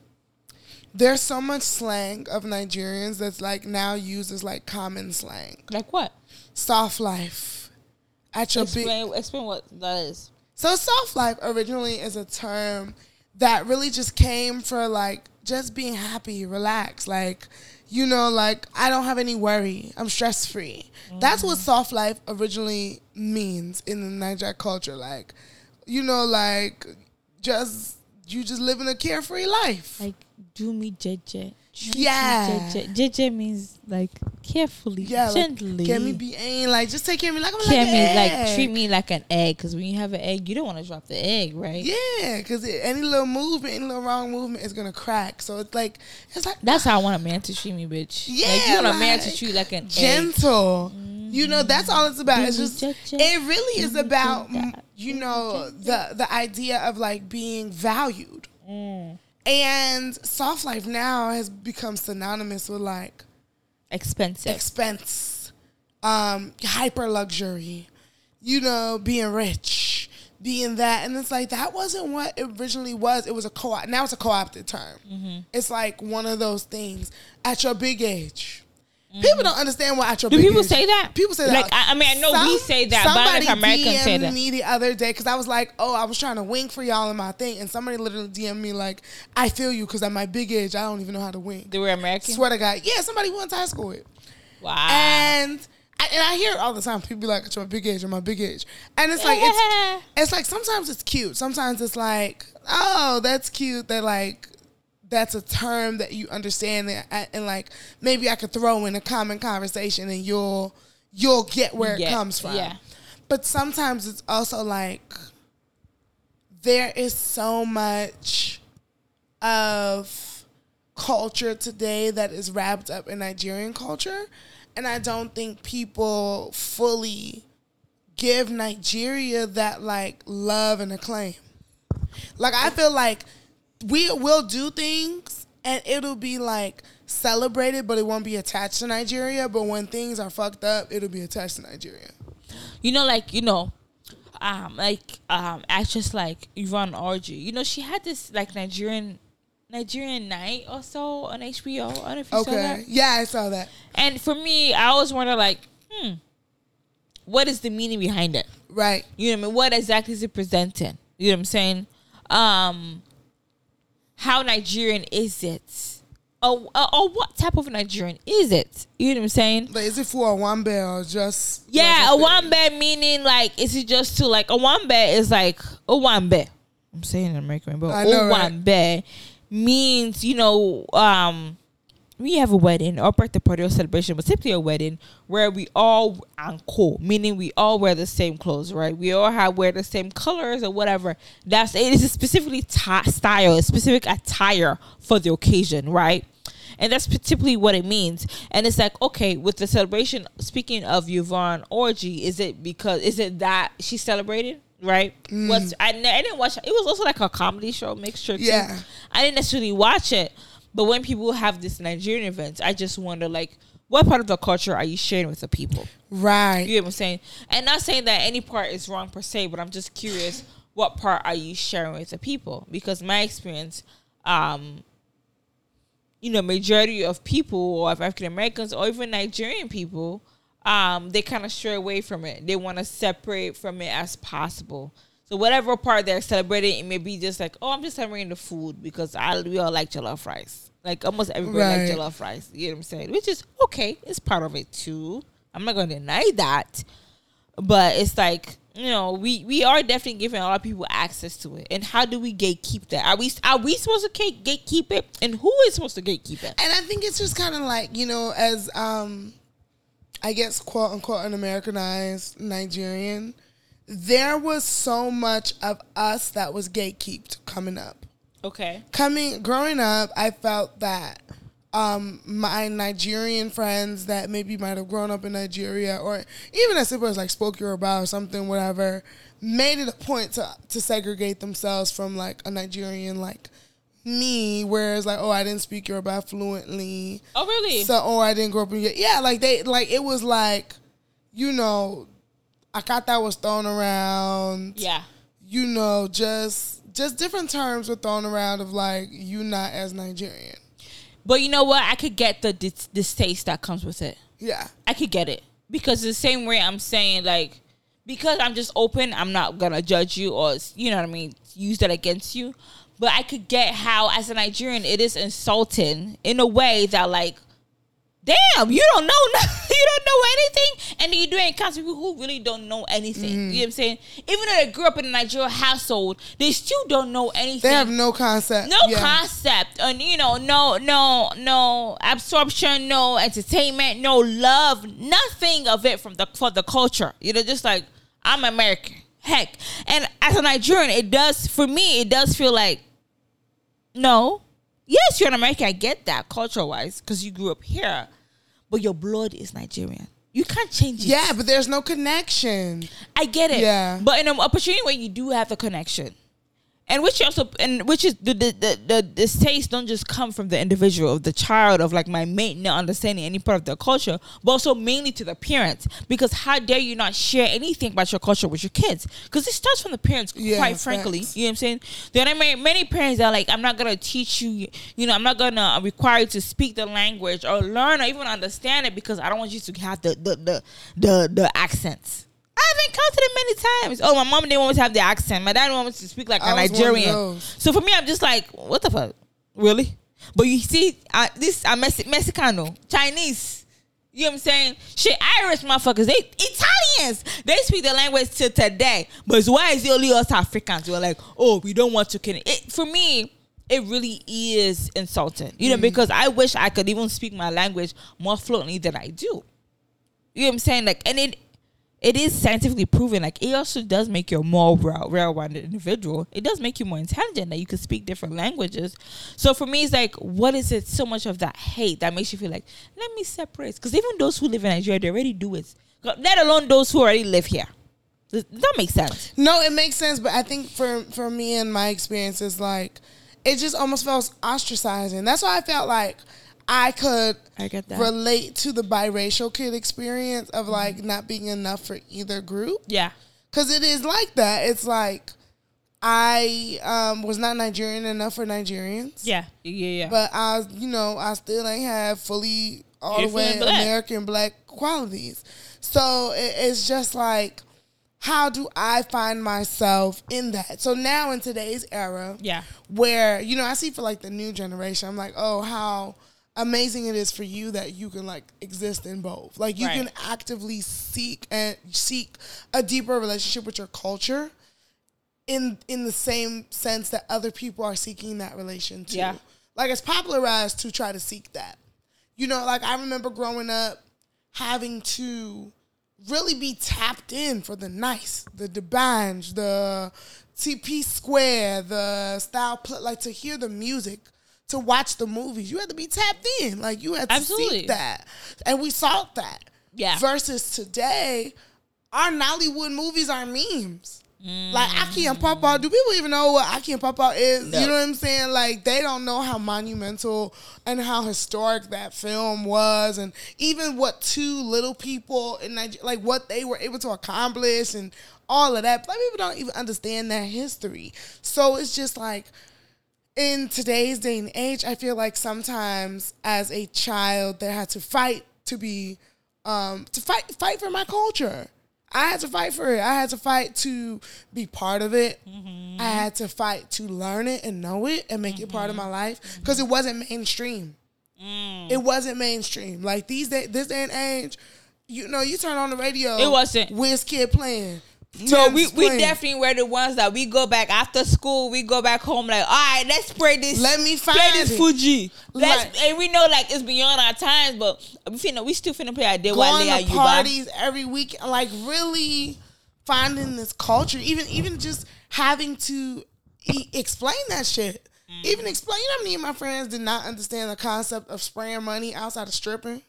there's so much slang of Nigerians that's like now used as like common slang. Like what? Soft life. At your big Explain. Explain what that is. So soft life originally is a term that really just came for like just being happy, relaxed, like you know, like I don't have any worry. I'm stress free. That's what mm-hmm. soft life originally means in the Niger culture. Like, you know, like just you just living a carefree life. Like do me jeje. Yeah. jeje. Jeje means like carefully, Yeah, like, gently. can me be ain't like just take care of me like I'm Can like, me like treat me like an egg? Because when you have an egg, you don't want to drop the egg, right? Yeah, because any little movement, any little wrong movement is gonna crack. So it's like it's like That's how I want a man to treat me, bitch. Yeah, like you want a man to treat like an egg. You know, that's all it's about. It's just it really is about you know the the idea of like being valued. Mm. And soft life now has become synonymous with like Expensive. expense, um, hyper luxury, you know, being rich, being that, and it's like that wasn't what it originally was. It was a co op. Now it's a co opted term. Mm-hmm. It's like one of those things at your big age. People don't understand what at your Mm-hmm. Do people say that? People say that. Like, I- I mean, I know we say that, but I don't know if somebody say DM'd that. me the other day because I was like, oh, I was trying to wink for y'all in my thing, and somebody literally DM'd me like, I feel you because at my big age, I don't even know how to wink. They were American. Swear to God. Yeah, somebody we went to high school with. Wow. And I, and I hear it all the time. People be like, "It's my big age, or my big age," and it's like it's [laughs] it's like sometimes it's cute. Sometimes it's like, oh, that's cute. That like that's a term that you understand, and, and like maybe I could throw in a common conversation, and you'll you'll get where it Yeah, comes from. yeah. But sometimes it's also like there is so much of culture today that is wrapped up in Nigerian culture. And I don't think people fully give Nigeria that like love and acclaim. Like I feel like we will do things and it'll be like celebrated, but it won't be attached to Nigeria. But when things are fucked up, it'll be attached to Nigeria. you know, like you know, um, like um, actress like Yvonne Orji. You know, she had this like Nigerian Nigerian night or so on HBO. I don't know if you saw Okay. that. Yeah, I saw that. And for me, I always wonder like, hmm, what is the meaning behind it? Right. You know what I mean? What exactly is it presenting? You know what I'm saying? Um, how Nigerian is it? Or, or, or what type of Nigerian is it? You know what I'm saying? But is it for owambe or just? Yeah, owambe meaning like is it just to like owambe is like owambe. I'm saying in American, but a know, right? wambe means you know um we have a wedding or birthday party or celebration, but typically a wedding where we all anko, meaning we all wear the same clothes, right? We all have wear the same colors or whatever. That's it is a specifically ti style, a specific attire for the occasion, right? And that's typically what it means. And it's like, okay, with the celebration, speaking of Yvonne Orji, is it because is it that she celebrated? Right? Mm. What's I, I didn't watch it was also like a comedy show mixture too. Yeah. I didn't necessarily watch it, but when people have this Nigerian events, I just wonder like what part of the culture are you sharing with the people? Right. You know what I'm saying? And not saying that any part is wrong per se, but I'm just curious what part are you sharing with the people? Because my experience, um, you know, majority of people or of African Americans or even Nigerian people, um, they kind of stray away from it. They want to separate from it as possible. So whatever part they're celebrating, it may be just like, oh, I'm just celebrating the food because I we all like jollof rice. Like almost everybody Right. like jollof rice. You know what I'm saying? Which is okay. It's part of it too. I'm not going to deny that. But it's like you know, we we are definitely giving a lot of people access to it. And how do we gatekeep that? Are we are we supposed to gatekeep it? And who is supposed to gatekeep it? And I think it's just kind of like, you know, as um I guess quote unquote an Americanized Nigerian, there was so much of us that was gatekeeped coming up. Okay. Coming growing up, I felt that um my Nigerian friends that maybe might have grown up in Nigeria or even as simple as like spoke Yoruba or something, whatever, made it a point to to segregate themselves from like a Nigerian like me, whereas like, oh I didn't speak Yoruba fluently. Oh really? So, or I didn't grow up in yeah, like they like it was like, you know, akata was thrown around. yeah. You know, just just different terms were thrown around of like you not as Nigerian. But you know what? I could get the dis- distaste that comes with it. Yeah. I could get it because the same way I'm saying like because I'm just open, I'm not gonna judge you or you know what I mean, use that against you. But I could get how as a Nigerian it is insulting in a way that like, damn, you don't know, [laughs] you don't know anything, and you do encounter people who really don't know anything. You know what I'm saying? Even though they grew up in a Nigerian household, they still don't know anything. They have no concept. no yeah. concept. And you know no no no absorption no entertainment no love nothing of it from the for the culture. You know just like i'm american. Heck. And as a nigerian it does for me it does feel like no. Yes you're an american. I get that culture wise because you grew up here but your blood is nigerian you can't change it Yeah, but there's no connection. I get it. Yeah. But in an opportunity where you do have the connection. And which also and which is the the, the the the taste don't just come from the individual of the child of like my mate not understanding any part of their culture, but also mainly to the parents. Because how dare you not share anything about your culture with your kids? Because it starts from the parents, Yeah, quite frankly. facts. You know what I'm saying? There are many, many parents that are like, I'm not gonna teach you, you know, I'm not gonna require you to speak the language or learn or even understand it because I don't want you to have the the the the, the accents. I've encountered it many times. Oh, my mom didn't want me to have the accent. My dad wanted to speak like a was one of Nigerian. So for me, I'm just like, what the fuck? Really? But you see, I, this I'm Mexi- Mexicano, Chinese. You know what I'm saying? Shit, Irish motherfuckers, they Italians, they speak the language to today. But why is it only us Africans? We're like, oh, we don't want to connect. It, for me, it really is insulting. You know, mm. because I wish I could even speak my language more fluently than I do. You know what I'm saying? Like, and it it is scientifically proven. Like, it also does make you a more well rounded individual. It does make you more intelligent that you can speak different languages. So for me, it's like, what is it? So much of that hate that makes you feel like, let me separate. Because even those who live in Nigeria, they already do it. Let alone those who already live here. Does that make sense? No, it makes sense, but I think for for me and my experience is like it just almost felt ostracizing. That's why I felt like I could I get that. relate to the biracial kid experience of like not being enough for either group. Yeah. Cause it is like that. It's like I um, was not Nigerian enough for Nigerians. Yeah. Yeah. Yeah. But I, you know, I still ain't have fully all You're the way black. American black qualities. So it, it's just like, how do I find myself in that? So now in today's era, yeah. where you know I see for like the new generation, I'm like, oh, how amazing it is for you that you can like exist in both. Like you Right. can actively seek and seek a deeper relationship with your culture in in the same sense that other people are seeking that relation too. Yeah. Like it's popularized to try to seek that. You know, like I remember growing up having to really be tapped in for the nice, the D'banj, the TP Square, the style, pl- like to hear the music, to watch the movies. You had to be tapped in. Like you had to Absolutely. seek that. And we sought that. Yeah. Versus today, our Nollywood movies are memes. Mm. Like Aki and Pawpaw, do people even know what Aki and Pawpaw is? No. You know what I'm saying? Like they don't know how monumental and how historic that film was, and even what two little people in Nigeria, like what they were able to accomplish, and all of that. Black people don't even understand that history. So it's just like in today's day and age, I feel like sometimes as a child that had to fight to be um to fight fight for my culture. I had to fight for it. I had to fight to be part of it. Mm-hmm. I had to fight to learn it and know it and make it part of mm-hmm. my life because it wasn't mainstream. Mm. It wasn't mainstream. Like these day, this day and age, you know, you turn on the radio, It wasn't. Wizkid playing. So Tim's we, we definitely were the ones that we go back after school. We go back home like, all right, let's spray this. Let me find play this it. Fuji. Let's, Right. And we know like it's beyond our times, but we finna, we still finna play our day while they are parties every week, like really finding this culture, even even just having to e- explain that shit. Mm. Even explain. You know many of my friends did not understand the concept of spraying money outside of stripping?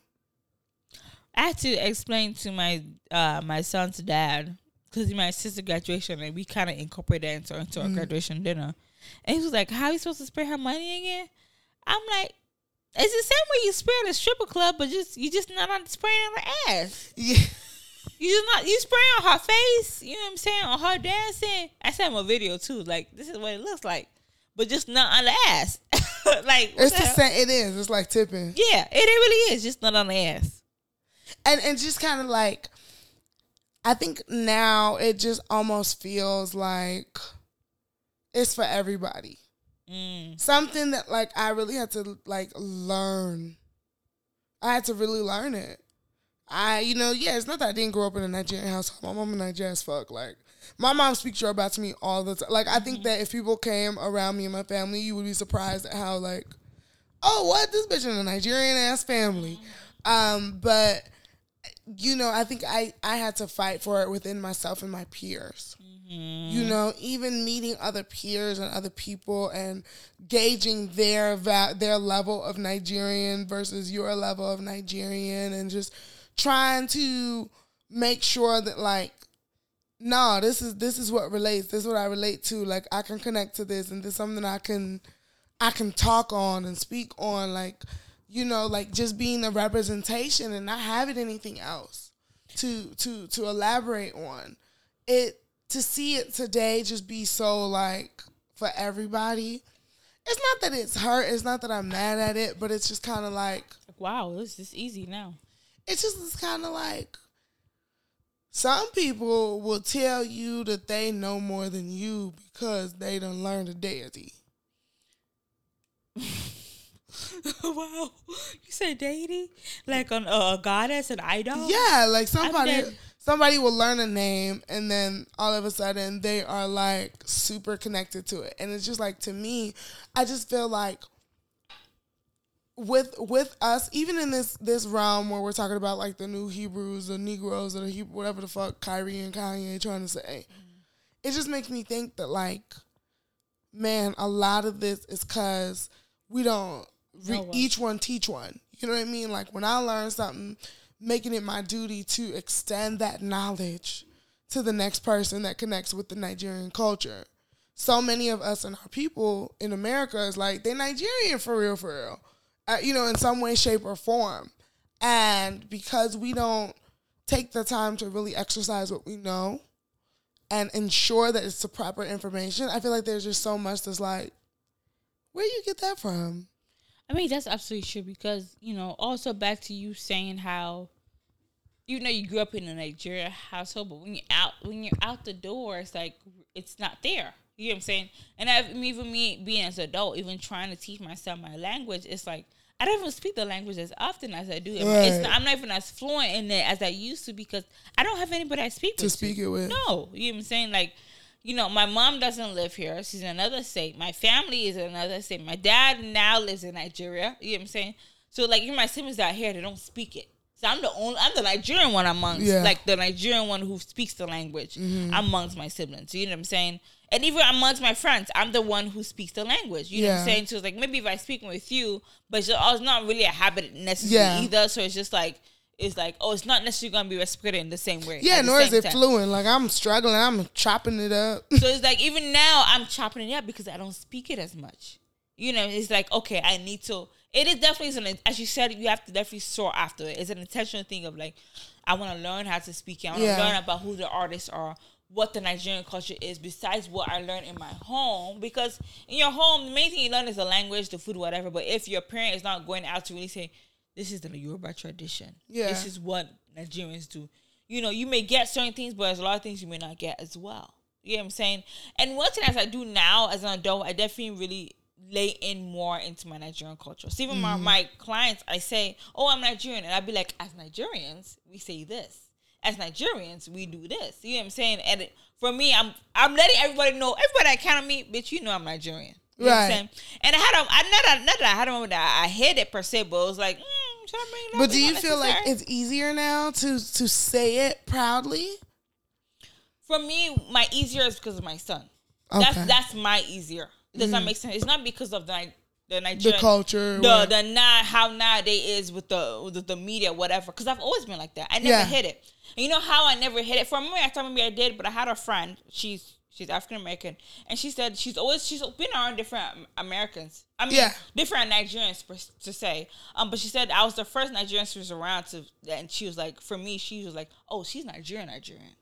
I had to explain to my uh my son's dad because my sister graduation and we kind of incorporated that into, into our mm. graduation dinner, and he was like, "How are you supposed to spray her money again?" I'm like, "It's the same way you spray at a stripper club, but just you just not on spraying on her ass. Yeah. You just not you spray on her face. You know what I'm saying? On her dancing. I sent him a video too. Like this is what it looks like, but just not on the ass. [laughs] like It's the the same. It is. It's like tipping, Yeah, it, it really is just not on the ass. and and just kind of like, I think now it just almost feels like it's for everybody. Mm. something that like I really had to like learn. I had to really learn it. I, you know, yeah, it's not that I didn't grow up in a Nigerian household. My mom and Nigerian as fuck. Like, my mom speaks Yoruba to me all the time. Like, I think that if people came around me and my family, you would be surprised at how like, oh, what this bitch in a Nigerian ass family. Um, but you know, I think I I had to fight for it within myself and my peers. Mm-hmm. You know, even meeting other peers and other people and gauging their va- their level of Nigerian versus your level of Nigerian and just trying to make sure that like no, this is this is what relates. This is what I relate to. Like I can connect to this and this is something I can I can talk on and speak on like you know like just being a representation and not having anything else to to to elaborate on it to see it today just be so like for everybody it's not that it's hurt it's not that i'm mad at it but it's just kind of like Like, wow, it's just easy now. it's just it's kind of like some people will tell you that they know more than you because they done learned a deity [laughs] [laughs] wow, you said deity like an, uh, a goddess, an idol. Yeah, like somebody somebody will learn a name and then all of a sudden they are like super connected to it. And it's just like to me, I just feel like with with us, even in this this realm where we're talking about like the new Hebrews, the Negroes, or the Hebrew, whatever the fuck Kyrie and Kanye trying to say, it just makes me think that like, man, a lot of this is because we don't re- No one. each one teach one. You know what I mean? Like when I learn something, making it my duty to extend that knowledge to the next person that connects with the Nigerian culture. So many of us and our people in America is like they Nigerian for real, for real, uh, you know, in some way, shape, or form. And because we don't take the time to really exercise what we know and ensure that it's the proper information, I feel like there's just so much that's like, where you get that from? I mean, that's absolutely true because, you know, also back to you saying how you know you grew up in a Nigeria household, but when you're out when you're out the door, it's like it's not there. You know what I'm saying? And I've, even me being as an adult, even trying to teach myself my language, it's like I don't even speak the language as often as I do. I mean, it's Right. not, I'm not even as fluent in it as I used to because I don't have anybody I speak To with. speak it with. No, you know what I'm saying? Like, you know, my mom doesn't live here. She's in another state. My family is in another state. My dad now lives in Nigeria. You know what I'm saying? So like even my siblings out here, they don't speak it. So I'm the only I'm the Nigerian one amongst Yeah. Mm-hmm. like the Nigerian one who speaks the language amongst my siblings. You know what I'm saying? And even amongst my friends, I'm the one who speaks the language. You know what I'm saying? So it's like maybe if I speak with you, but it's, it's not really a habit necessarily Yeah. either. So it's just like it's like, oh, it's not necessarily gonna be reciprocated in the same way. Yeah, nor is it time. fluent. Like I'm struggling. I'm chopping it up. So [laughs] it's like even now I'm chopping it up because I don't speak it as much. You know, it's like okay, I need to. It is definitely an as you said, you have to definitely soar after it. It's an intentional thing of like, I want to learn how to speak it. I want to Yeah. learn about who the artists are, what the Nigerian culture is, besides what I learned in my home. Because in your home, the main thing you learn is the language, the food, whatever. But if your parent is not going out to really say, this is the Yoruba tradition. Yeah. This is what Nigerians do. You know, you may get certain things, but there's a lot of things you may not get as well. You know what I'm saying? And one thing as I do now as an adult, I definitely really lay in more into my Nigerian culture. So even my, my clients, I say, Oh, I'm Nigerian. And I'd be like, as Nigerians, we say this. As Nigerians, we do this. You know what I'm saying? And it, for me, I'm I'm letting everybody know, everybody that count on me, bitch, you know I'm Nigerian. You know what I'm Right. saying? And I had a, I not that, not that I had a moment that I hid it per se, but it was like, mm, should I bring it up? But do you feel like it's easier now to to say it proudly? For me, my easier is because of my son. That's Okay. that's my easier. Does that mm. make sense? It's not because of the the The culture. the what- the not how nowadays is with the with the media whatever. Because I've always been like that. I never Yeah. hit it. And you know how I never hit it. For a moment, I thought maybe I did, but I had a friend. She's she's African American, and she said she's always she's been around different Americans. I mean, Yeah. different Nigerians per, to say. Um, but she said I was the first Nigerian she was around to, and she was like, for me, she was like, oh, she's Nigerian, Nigerian.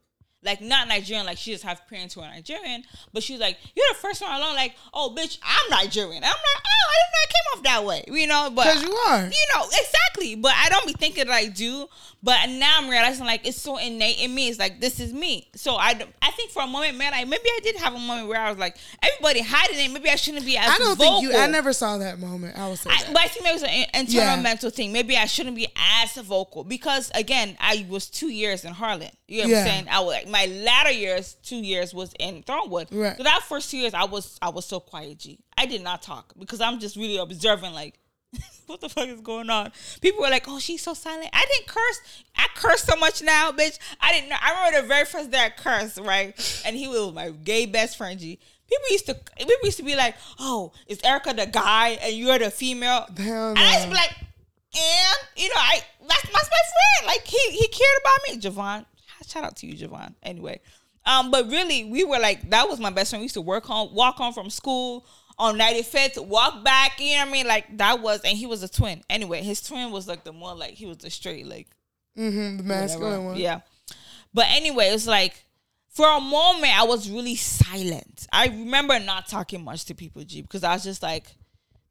Like not Nigerian, like she just have parents who are Nigerian, but she's like, you're the first one alone. Like, oh, bitch, I'm Nigerian. I'm like, oh, I didn't know I came off that way, you know. But 'Cause you are. you know, exactly. But I don't be thinking that I do. But now I'm realizing like it's so innate in me. It's like this is me. So I, I think for a moment, man, like maybe I did have a moment where I was like, everybody hiding it. Maybe I shouldn't be as I don't vocal. think you. I never saw that moment. I was. but I think maybe it was an in- internal Yeah. mental thing. Maybe I shouldn't be as vocal because again, I was two years in Harlan. You know what Yeah. I'm saying? I was like my latter years, two years was in Thornwood. Right. So that first two years, I was I was so quiet. G. I did not talk because I'm just really observing. Like, [laughs] what the fuck is going on? People were like, "Oh, she's so silent." I didn't curse. I curse so much now, bitch. I didn't know. I remember the very first day I cursed, right? And he was my gay best friend. G. People used to people used to be like, "Oh, is Erica the guy and you're the female?" Hell And I used to be like, and you know, I that's, that's my friend. Like he he cared about me, Javon. Shout out to you, Javon. Anyway, um, but really, we were like that was my best friend. We used to work home, walk home from school on 95th, walk back. You know what I mean? Like that was, and he was a twin. Anyway, his twin was like the more like he was the straight like hmm the masculine whatever. one. Yeah. But anyway, it's like for a moment I was really silent. I remember not talking much to people, G, because I was just like,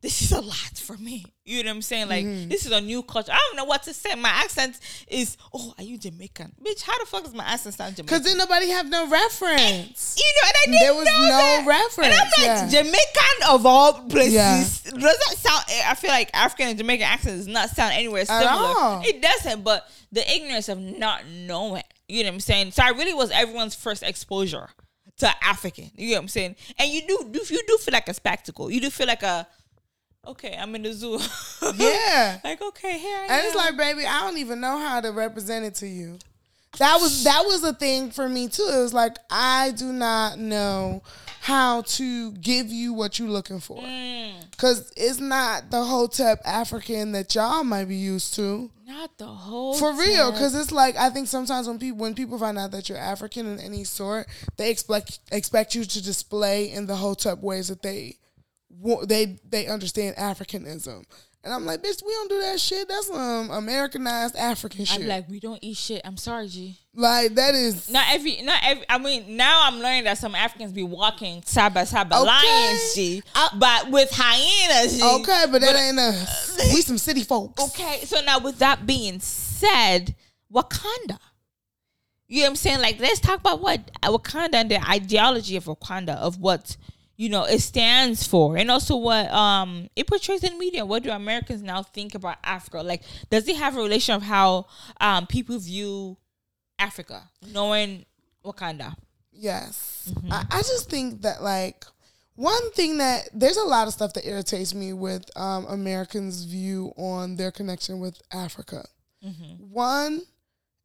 this is a lot for me. You know what I'm saying? Like Mm-hmm. this is a new culture. I don't know what to say. My accent is, oh, are you Jamaican? Bitch, how the fuck does my accent sound Jamaican? Because then nobody have no reference. you know, and I didn't There was no that. reference, And I'm like, yeah. Jamaican of all places. Yeah. Does that sound? I feel like African and Jamaican accent does not sound anywhere similar. It doesn't, but the ignorance of not knowing. You know what I'm saying? So I really was everyone's first exposure to African. You know what I'm saying? And you do, do you do feel like a spectacle. You do feel like a okay, I'm in the zoo. [laughs] Yeah. like okay, here I am. And it's like, baby, I don't even know how to represent it to you. That was that was a thing for me too. It was like I do not know how to give you what you're looking for. Mm. Cause it's not the Hotep African that y'all might be used to. not the whole For real, because it's like I think sometimes when people when people find out that you're African in any sort, they expect expect you to display in the Hotep ways that they they they understand Africanism. And I'm like, bitch, we don't do that shit. That's um Americanized African shit. I'm like, we don't eat shit. I'm sorry, G. like that is Not every, not every. I mean, now I'm learning that some Africans be walking side by side by Okay. lions, G, I- but with hyenas, G. okay, but that ain't us. [laughs] We some city folks. Okay, so now with that being said, Wakanda. You know what I'm saying? Like, let's talk about what Wakanda and the ideology of Wakanda, of what you know it stands for, and also what um it portrays in media. What do Americans now think about Africa? Like, does it have a relation of how um people view Africa, knowing Wakanda? Yes. Mm-hmm. I, I just think that like one thing that there's a lot of stuff that irritates me with um, Americans' view on their connection with Africa. Mm-hmm. One,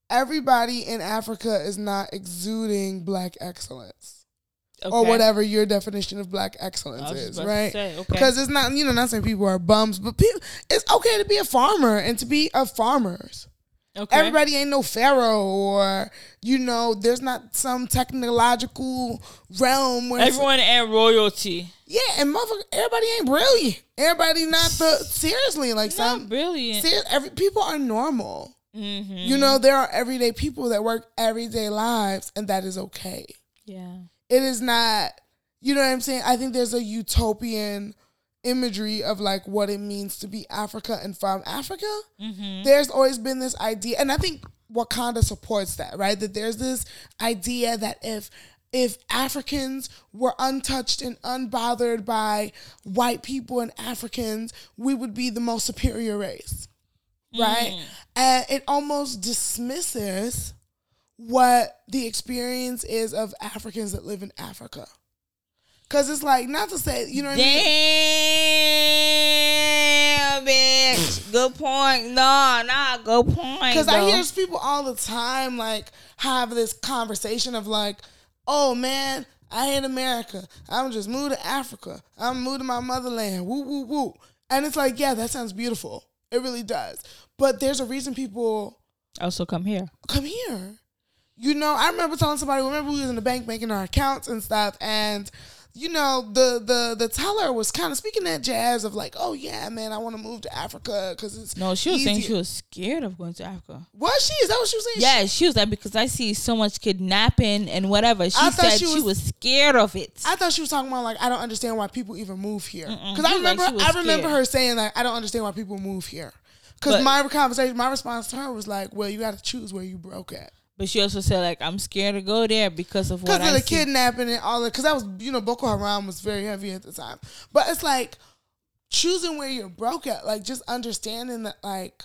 everybody in Africa is not exuding black excellence or whatever your definition of black excellence I was just is, right? say, okay. Because it's not, you know, not saying people are bums, but people, it's okay to be a farmer and to be a farmers. Okay. Everybody ain't no pharaoh, or you know, there's not some technological realm where Everyone and royalty. yeah, and motherfucker, everybody ain't brilliant. Everybody not the seriously like Not some brilliant. ser- every people are normal. mm-hmm. You know, there are everyday people that work everyday lives, and that is okay. Yeah. It is not, you know what I'm saying? I think there's a utopian imagery of like what it means to be Africa and from Africa. Mm-hmm. There's always been this idea, and I think Wakanda supports that, right? That there's this idea that if if Africans were untouched and unbothered by white people and Africans, we would be the most superior race, right? And it almost dismisses what the experience is of Africans that live in Africa. Cause it's like not to say, you know what I mean? Damn, bitch. Good point. No, nah, good point. Because I hear people all the time like have this conversation of like, oh man, I hate America. I'm just moved to Africa. I'm moved to my motherland. Woo woo woo. And it's like, yeah, that sounds beautiful. It really does. But there's a reason people also come here. come here. You know, I remember telling somebody, remember we was in the bank making our accounts and stuff, and you know, the the the teller was kind of speaking that jazz of like, oh yeah, man, I want to move to Africa because it's No, she was saying she was scared of going to Africa. Was she? Is that what she was saying? Yeah, she was like because I see so much kidnapping and whatever. She I said she she was- was, scared of it. I thought she was talking about like I don't understand why people even move here because I was like remember I remember scared. her saying like I don't understand why people move here because my conversation my response to her was like well you got to choose where you broke at But she also said like I'm scared to go there because of what because I of the see. kidnapping and all that. Because that was you know Boko Haram was very heavy at the time. But it's like choosing where you're broke at like just understanding that like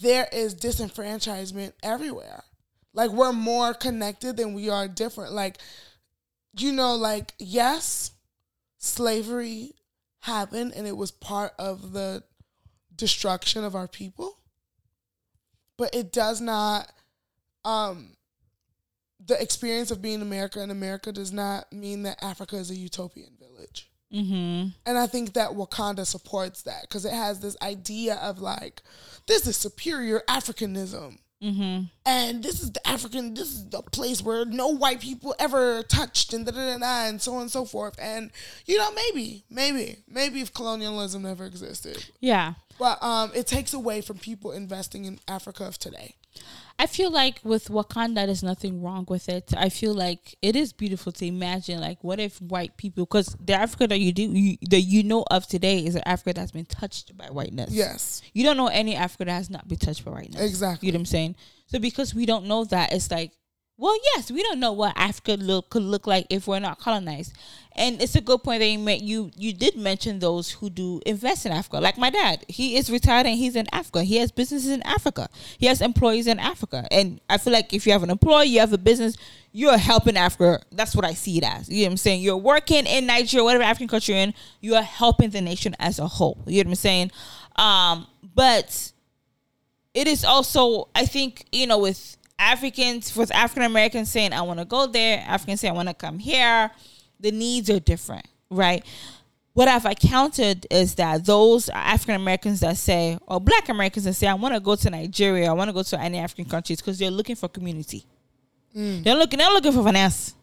there is disenfranchisement everywhere. Like we're more connected than we are different. Like you know like yes slavery happened and it was part of the destruction of our people but it does not um the experience of being America in America does not mean that Africa is a utopian village. Mm-hmm. And I think that Wakanda supports that because it has this idea of like, this is superior Africanism. Mm-hmm. And this is the African, this is the place where no white people ever touched and da da da da and so on and so forth. And, you know, maybe, maybe, maybe if colonialism never existed. Yeah. But um, it takes away from people investing in Africa of today. I feel like with Wakanda, there's nothing wrong with it. I feel like it is beautiful to imagine, like, what if white people, because the Africa that you do, you, that you know of today is an Africa that's been touched by whiteness. Yes. You don't know any Africa that has not been touched by whiteness. Exactly. You know what I'm saying? So because we don't know that, it's like, well, yes, we don't know what Africa look could look like if we're not colonized. And it's a good point that you made. You you did mention those who do invest in Africa, like my dad. He is retired and he's in Africa. He has businesses in Africa. He has employees in Africa. And I feel like if you have an employee, you have a business, you're helping Africa. That's what I see it as. You know what I'm saying? You're working in Nigeria, whatever African country you're in, you are helping the nation as a whole. You know what I'm saying? Um, but it is also I think you know with Africans with African Americans saying I want to go there, Africans say I want to come here. The needs are different, right? What I've encountered is that those African Americans that say, or Black Americans that say, I want to go to Nigeria, I want to go to any African countries because they're looking for community. Mm. They're looking, they're looking for finance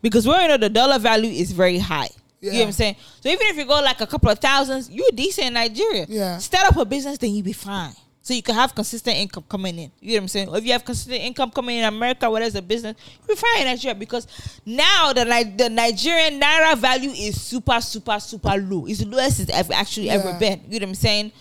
because we know the dollar value is very high. You know what I'm saying? So even if you go like a couple of thousands, you're decent in Nigeria. Yeah. Start up a business, then you be fine. So you can have consistent income coming in. You know what I'm saying? If you have consistent income coming in America, whether it's a business, you'll be fine in Nigeria because now the the Nigerian naira value is super, super, super low. It's the lowest it's ever actually ever been. You know what I'm saying?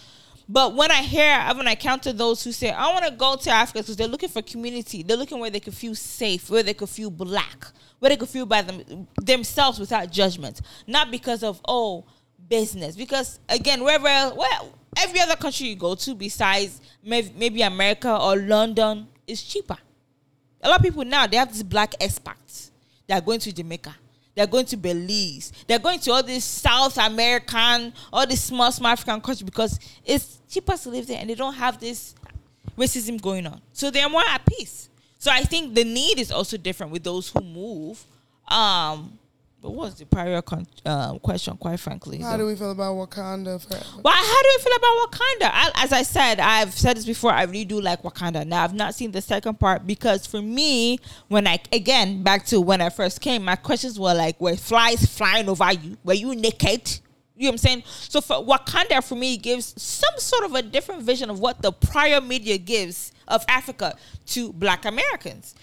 But when I hear, when I counter those who say, I want to go to Africa because they're looking for community, they're looking where they can feel safe, where they can feel black, where they can feel by them, themselves without judgment, not because of, oh, business. Because again, wherever, well, every other country you go to besides maybe America or London is cheaper. A lot of people now, they have these black expats. They are going to Jamaica. They're going to Belize. They're going to all these South American, all these small, small African countries because it's cheaper to live there and they don't have this racism going on. So they're more at peace. So I think the need is also different with those who move. Um, but what's the prior con- um, question, quite frankly? How though? do we feel about Wakanda? Forever? Well, how do we feel about Wakanda? I, as I said, I've said this before. I really do like Wakanda. Now, I've not seen the second part because for me, when I again back to when I first came, my questions were like, were flies flying over you? Were you naked? You know what I'm saying? So for Wakanda, for me, gives some sort of a different vision of what the prior media gives of Africa to Black Americans.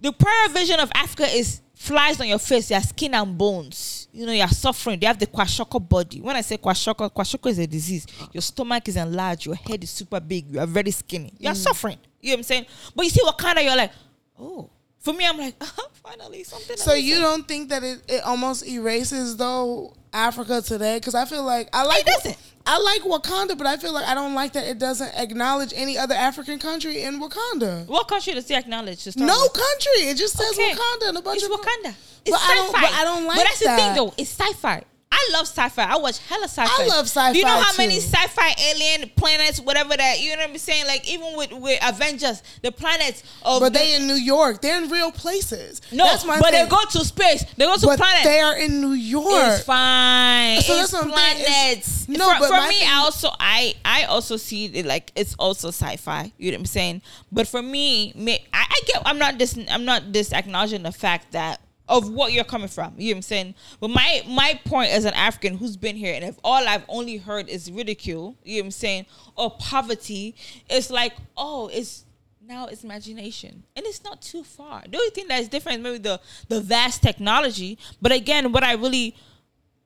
The prior vision of Africa is flies on your face, your skin and bones. You know, you're suffering. They have the kwashiorkor body. When I say kwashiorkor, kwashiorkor is a disease. Your stomach is enlarged, your head is super big, you are very skinny. You're mm. suffering. You know what I'm saying? But you see Wakanda, you're like, oh. For me, I'm like, [laughs] uh-huh, finally something. So you don't think that it, it almost erases though Africa today? Because I feel like I like doesn't. I like Wakanda, but I feel like I don't like that it doesn't acknowledge any other African country in Wakanda. What country does it acknowledge? to start No with? country. It just says Okay. Wakanda and a bunch It's of Wakanda. It's But I sci-fi. don't- but I don't like But that's the thing, though. It's sci-fi. I love sci-fi. I watch hella sci-fi. I love sci-fi Do you know how too. many sci-fi alien planets, whatever that you know what I'm saying? Like even with with Avengers, the planets of But the- they in New York. They're in real places. no, that's my but thing. they go to space. They go to but planets. they are in New York. It's fine. So it's that's what It's- planets. no, for, but for me, thing- I also I I also see it like it's also sci-fi. You know what I'm saying? But for me, me I, I get I'm not this I'm not this acknowledging the fact that of what you're coming from. You know what I'm saying? But my my point as an African who's been here and if all I've only heard is ridicule, you know what I'm saying, or poverty, it's like, oh, it's now it's imagination and it's not too far the only thing that is different is maybe the the vast technology but again what i really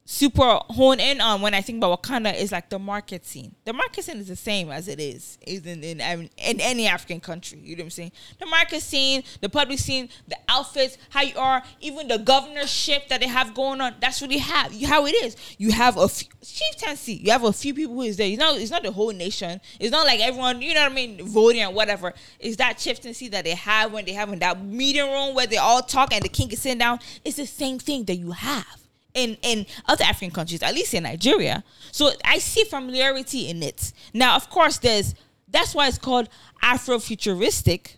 super hone in on when I think about Wakanda is like the market scene. The market scene is the same as it is is in in, in in any African country. You know what I'm saying? The market scene, the public scene, the outfits, how you are, even the governorship that they have going on. That's really how how it is. You have a few, chieftaincy. You have a few people who is there. It's not it's not the whole nation. It's not like everyone. You know what I mean? Voting or whatever. It's that chieftaincy that they have when they have in that meeting room where they all talk and the king is sitting down. It's the same thing that you have in in other African countries, at least in Nigeria. So I see familiarity in it. Now, of course, there's that's why it's called Afrofuturistic.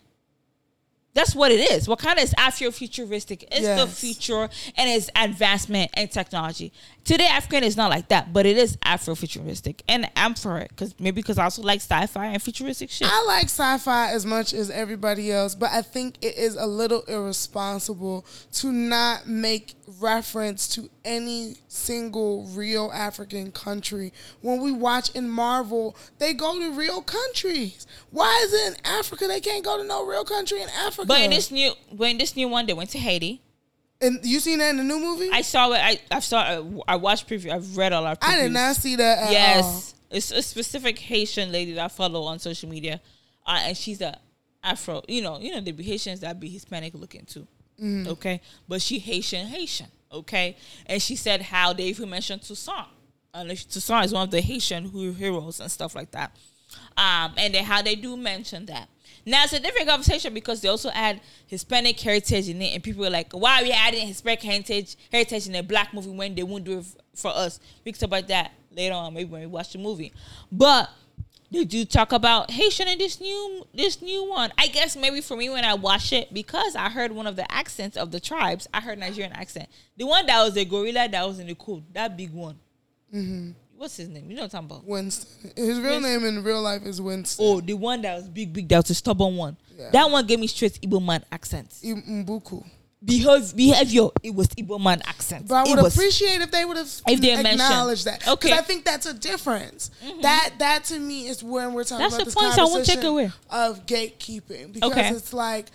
That's what it is. What kind of is Afrofuturistic. It's the future and it's advancement and technology. Today, African is not like that, but it is Afrofuturistic, and I'm for it because maybe because I also like sci-fi and futuristic shit. I like sci-fi as much as everybody else, but I think it is a little irresponsible to not make reference to any single real African country. When we watch in Marvel, they go to real countries. Why is it in Africa they can't go to no real country in Africa? But in this new, but in this new one, they went to Haiti. and you seen that in the new movie? I saw it. I I saw. I watched preview. I've read all our. Previews. I did not see that. At Yes, it's a specific Haitian lady that I follow on social media, uh, and she's a Afro. You know, you know the Haitians that be Hispanic looking too. Mm-hmm. Okay, but she Haitian Haitian. Okay, and she said how they even mentioned Toussaint. And Toussaint is one of the Haitian heroes and stuff like that. Um, and then how they do mention that. Now it's a different conversation because they also add Hispanic heritage in it, and people are like, "Why are we adding Hispanic heritage heritage in a black movie when they won't do it for us?" We can talk about that later on, maybe when we watch the movie. But they do talk about Haitian in this new this new one. I guess maybe for me when I watch it because I heard one of the accents of the tribes. I heard Nigerian accent. The one that was the gorilla that was in the code, that big one. Mm-hmm. What's his name? You know what I'm talking about? Winston. His real Winston. name in real life is Winston. Oh, the one that was big, big. That was a stubborn one. Yeah. That one gave me straight Igbo man accents. I- M'Baku. Behave, behavior. It was Igbo man accent. But I would was- appreciate if they would have If they mentioned. acknowledged that. Okay. Because I think that's a difference. Mm-hmm. That that to me is when we're talking That's about the this take conversation away. of gatekeeping. Because Okay. it's like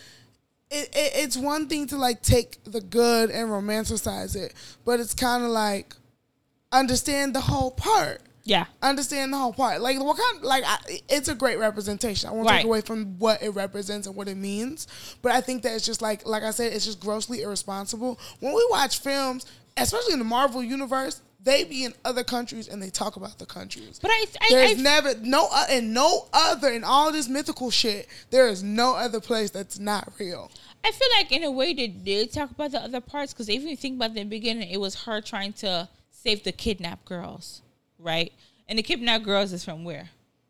it, it, it's one thing to like take the good and romanticize it, but it's kind of like understand the whole part. Yeah. Understand the whole part. Like what kind? Like I, it's a great representation. I won't Right. take away from what it represents and what it means, but I think that it's just like like I said, it's just grossly irresponsible when we watch films, especially in the Marvel universe. They be in other countries and they talk about the countries. But I, I, There's I never no uh, and no other in all this mythical shit. There is no other place that's not real. I feel like in a way they did talk about the other parts because if you think about the beginning, it was her trying to save the kidnapped girls, right? And the kidnapped girls is from where?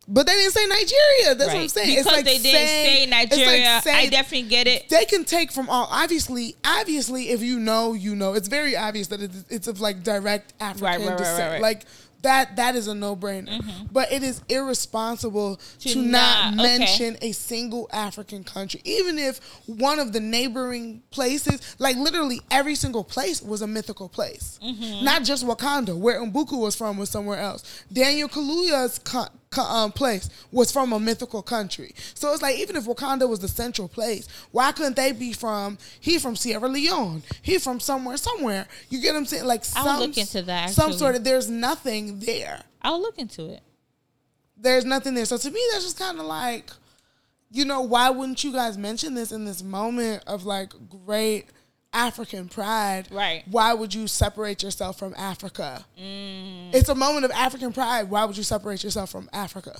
But they didn't say Nigeria. That's what I'm saying. Because it's like they didn't saying- say it's like Nigeria. I definitely get it. they can take from all obviously obviously if you know you know it's very obvious that it's, it's of like direct african Right, right, right, descent right, right. like that that is a no-brainer. But it is irresponsible to, not, not- okay. mention a single african country. Even if one of the neighboring places like literally every single place was a mythical place. Mm-hmm. not just wakanda where M'Baku was from was somewhere else. Daniel kaluuya's co- um, place was from a mythical country. So it's like even if Wakanda was the central place, why couldn't they be from? He from Sierra Leone. He from somewhere, somewhere. You get what I'm saying? Like I'll some look into that, Some sort of. There's nothing there. I'll look into it. There's nothing there. So to me, that's just kind of like, you know, why wouldn't you guys mention this in this moment of like great African pride? Right. Why would you separate yourself from Africa? Mm. It's a moment of African pride. Why would you separate yourself from Africa?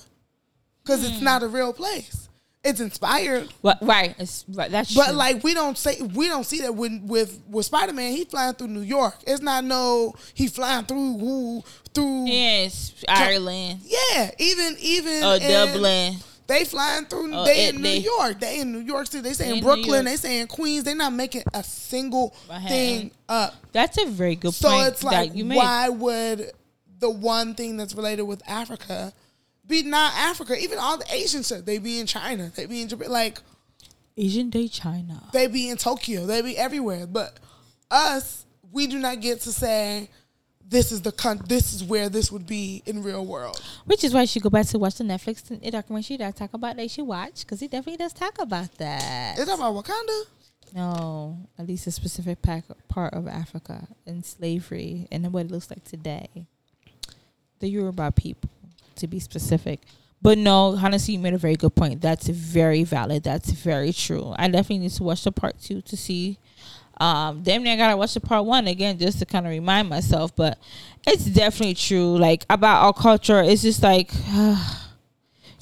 Because Mm. it's not a real place. It's inspired, Well, right, it's right. That's but true. like we don't say we don't see that when with with Spider Man. He flying through New York. It's not no he flying through who through yes, Ireland, yeah. Even even uh, in- Dublin. They flying through. Oh, they it- in they- New York. They in New York City. They say in Brooklyn. They say in Queens. They not making a single thing up. That's a very good So point So it's like, that you made. why would the one thing that's related with Africa be not Africa? Even all the Asian shit, they be in China. They be in Japan. Like Asian Day China. they be in Tokyo. They be everywhere. But us, we do not get to say this is the con- this is where this would be in real world. Which is why she go back to watch the Netflix documentary that I talk about that she watch because he definitely does talk about that. Is that about Wakanda? No, at least a specific pack, part of Africa and slavery and what it looks like today. The Yoruba people, to be specific. But no, honestly, you made a very good point. That's very valid. That's very true. I definitely need to watch the part two to see. Um, damn near I gotta watch the part one again just to kind of remind myself. But it's definitely true. Like about our culture, it's just like. [sighs]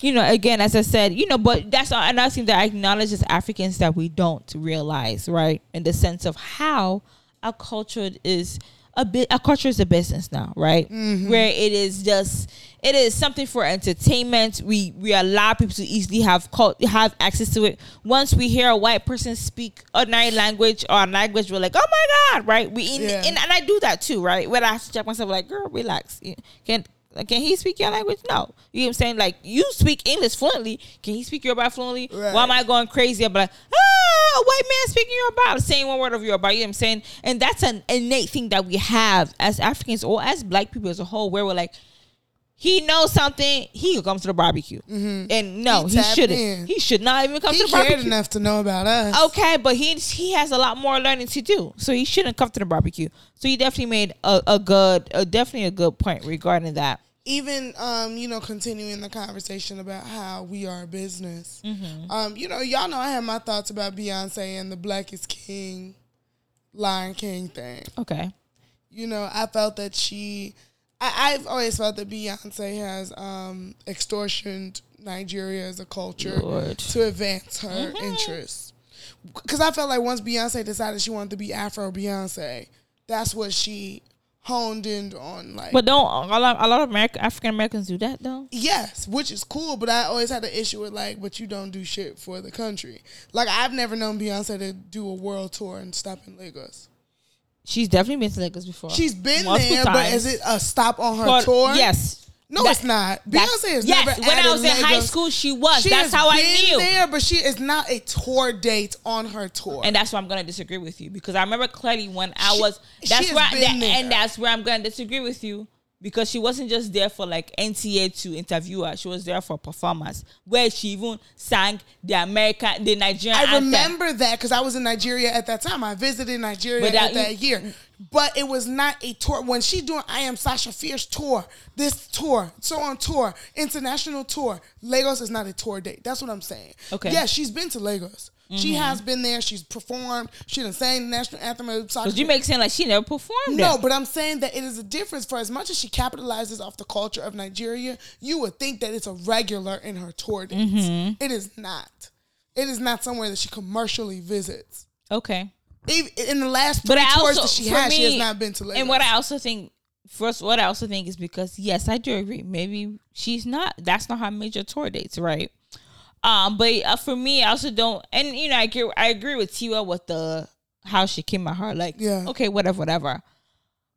you know, again, as I said, you know, but that's another thing that I acknowledge as Africans that we don't realize, right? In the sense of how our culture is a bit, our culture is a business now, right? Mm-hmm. Where it is just, it is something for entertainment. We we allow people to easily have cult, have access to it. Once we hear a white person speak ordinary language or a language, we're like, oh my god, right? We in, Yeah. and, and I do that too, right? When I have to check myself, like, girl, relax, can't Like, can he speak your language? No. You know what I'm saying? Like, you speak English fluently. Can he speak Yoruba fluently? Right. Why am I going crazy? I'm like, ah, a white man speaking Yoruba, saying one word of Yoruba. You know what I'm saying? And that's an innate thing that we have as Africans or as black people as a whole, where we're like, he knows something. He could come to the barbecue, and no, He he, shouldn't. in. He should not even come He to the barbecue. enough to know about us. Okay, but he he has a lot more learning to do, so he shouldn't come to the barbecue. So he definitely made a, a good, a, definitely a good point regarding that. even um, you know, continuing the conversation about how we are a business. Mm-hmm. Um, you know, y'all know I have my thoughts about Beyonce and the Black is King, Lion King thing. Okay, You know, I felt that she, I, I've always felt that Beyonce has um, extortioned Nigeria as a culture Lord. to advance her interests. Because I felt like once Beyonce decided she wanted to be Afro Beyonce, that's what she honed in on. Like, but don't a lot, a lot of American African Americans do that though? Yes, which is cool, but I always had an issue with like, but you don't do shit for the country. Like I've never known Beyonce to do a world tour and stop in Lagos. She's definitely been to Lagos before. She's been Multiple there, but times. is it a stop on her But tour? Yes. No, That- it's not. Beyonce has yes, never. when I was in high school, she was. She That's how I been knew. there, but she is not a tour date on her tour. And that's why I'm gonna disagree with you because I remember clearly when I She- was. That's where, I- been that, there. and that's where I'm gonna disagree with you because she wasn't just there for like NTA to interview her. She was there for performance where she even sang the American, the Nigerian. I anthem. remember that because I was in Nigeria at that time. I visited Nigeria But that- that year, but it was not a tour. When she doing I am Sasha Fierce tour, this tour, so on tour, international tour. Lagos is not a tour date. That's what I'm saying. Okay. Yeah, she's been to Lagos. She Mm-hmm. has been there. She's performed. She done sang the national anthem. Because you make saying like she never performed. No, but I'm saying that it is a difference for as much as she capitalizes off the culture of Nigeria, you would think that it's a regular in her tour dates. Mm-hmm. It is not. It is not somewhere that she commercially visits. okay. Even in the last But I tours also that she has, she has not been to Lagos. And what I also think, first, what I also think is because yes, I do agree. Maybe she's not. That's not her major tour dates, right? Um, but uh, for me, I also don't. And you know, I agree. I agree with Tiwa with the how she came at her. Like, Yeah. okay, whatever, whatever.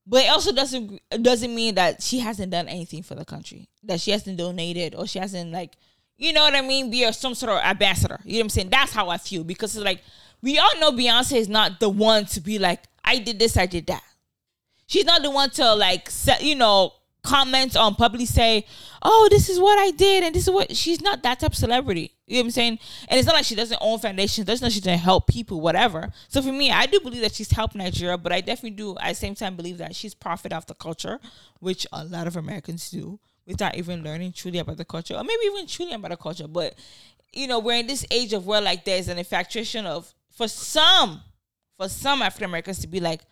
But it also doesn't doesn't mean that she hasn't done anything for the country. That she hasn't donated or she hasn't like, you know what I mean? Be a, some sort of ambassador. You know what I'm saying? That's how I feel because it's like we all know Beyonce is not the one to be like, I did this, I did that. She's not the one to like, set, you know, comment on publicly say, "Oh, this is what I did," and this is what. She's not that type of celebrity. You know what I'm saying? And it's not like she doesn't own foundations. Doesn't she doesn't help people, whatever. So for me, I do believe that she's helped Nigeria, but I definitely do at the same time believe that she's profit off the culture, which a lot of Americans do without even learning truly about the culture, or maybe even truly about the culture. But you know, we're in this age of where like there's an infatuation of for some, for some African Americans to be like,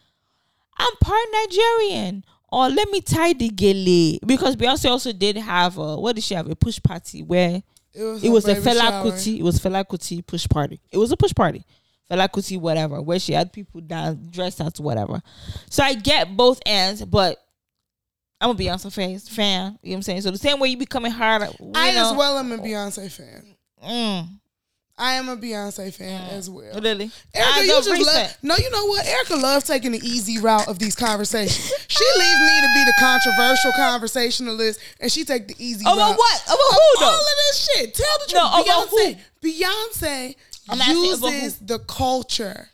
I'm part Nigerian. Or let me tie the gele. Because Beyonce also did have a what did she have? A push party where it was, it was a Fela shower. Kuti it was Fela Kuti push party. It was a push party. Fela Kuti whatever where she had people down dressed as whatever. So I get both ends but I'm a Beyonce fan fan you know what I'm saying? So the same way you be coming hard I know, as well am a Beyonce fan. mm, I am a Beyonce fan as well. really Erica, you just love. No, you know what? Erica loves taking the easy route of these conversations. She leaves me to be the controversial conversationalist, and she take the easy Over route. what? Over Of who, though? All of this shit. Tell the truth. No, Beyonce. Beyonce I'm asking over uses the culture.